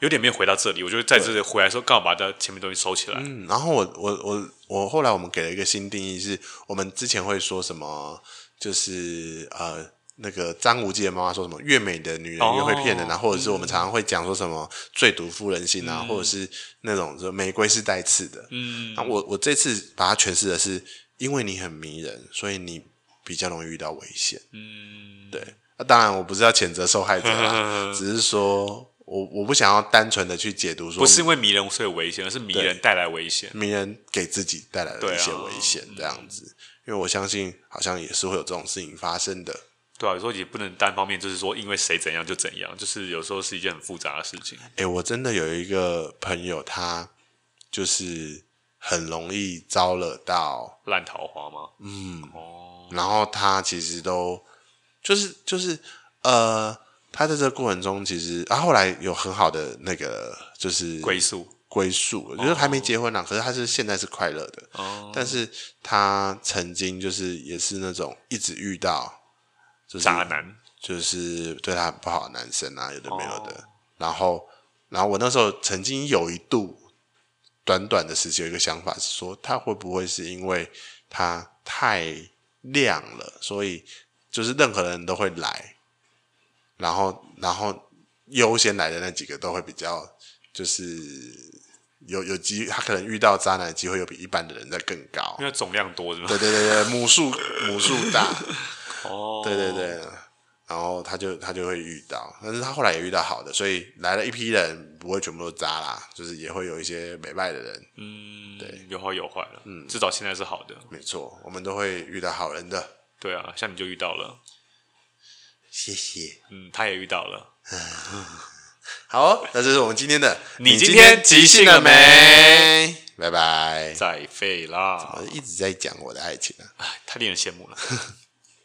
有点没有回到这里。我觉得在这里回来的时候，刚好把他前面东西收起来。嗯，然后我我我我后来我们给了一个新定义，是我们之前会说什么，就是呃。那个张无忌的妈妈说什么？越美的女人越会骗人啊，oh, 或者是我们常常会讲说什么最毒妇人心啊，嗯、或者是那种说玫瑰是带刺的。嗯，那我我这次把它诠释的是，因为你很迷人，所以你比较容易遇到危险。嗯，对。那当然我不是要谴责受害者啦，只是说我我不想要单纯的去解读说，不是因为迷人所以危险，而是迷人带来危险，迷人给自己带来了一些危险，啊、这样子。因为我相信，好像也是会有这种事情发生的。对啊，有时候也不能单方面，就是说因为谁怎样就怎样，就是有时候是一件很复杂的事情。哎，我真的有一个朋友，他就是很容易招惹到烂桃花吗？嗯，哦，然后他其实都就是就是呃，他在这个过程中，其实啊，后来有很好的那个就是归宿。归宿，就是还没结婚呢、啊，oh. 可是他是现在是快乐的，oh. 但是他曾经就是也是那种一直遇到，就是渣男，就是对他很不好的男生啊，有的没有的。Oh. 然后，然后我那时候曾经有一度短短的时期有一个想法是说，他会不会是因为他太亮了，所以就是任何人都会来，然后，然后优先来的那几个都会比较就是。有有机，他可能遇到渣男的机会又比一般的人在更高，因为总量多是吗？对对对对，母数母数大，哦，对对对，然后他就他就会遇到，但是他后来也遇到好的，所以来了一批人，不会全部都渣啦，就是也会有一些美败的人，嗯，对，有好有坏了，嗯，至少现在是好的，没错，我们都会遇到好人的，对啊，像你就遇到了，谢谢，嗯，他也遇到了。好，那这是我们今天的。你今天即兴了没？拜拜。再废啦！我一直在讲我的爱情啊，哎，太令人羡慕了。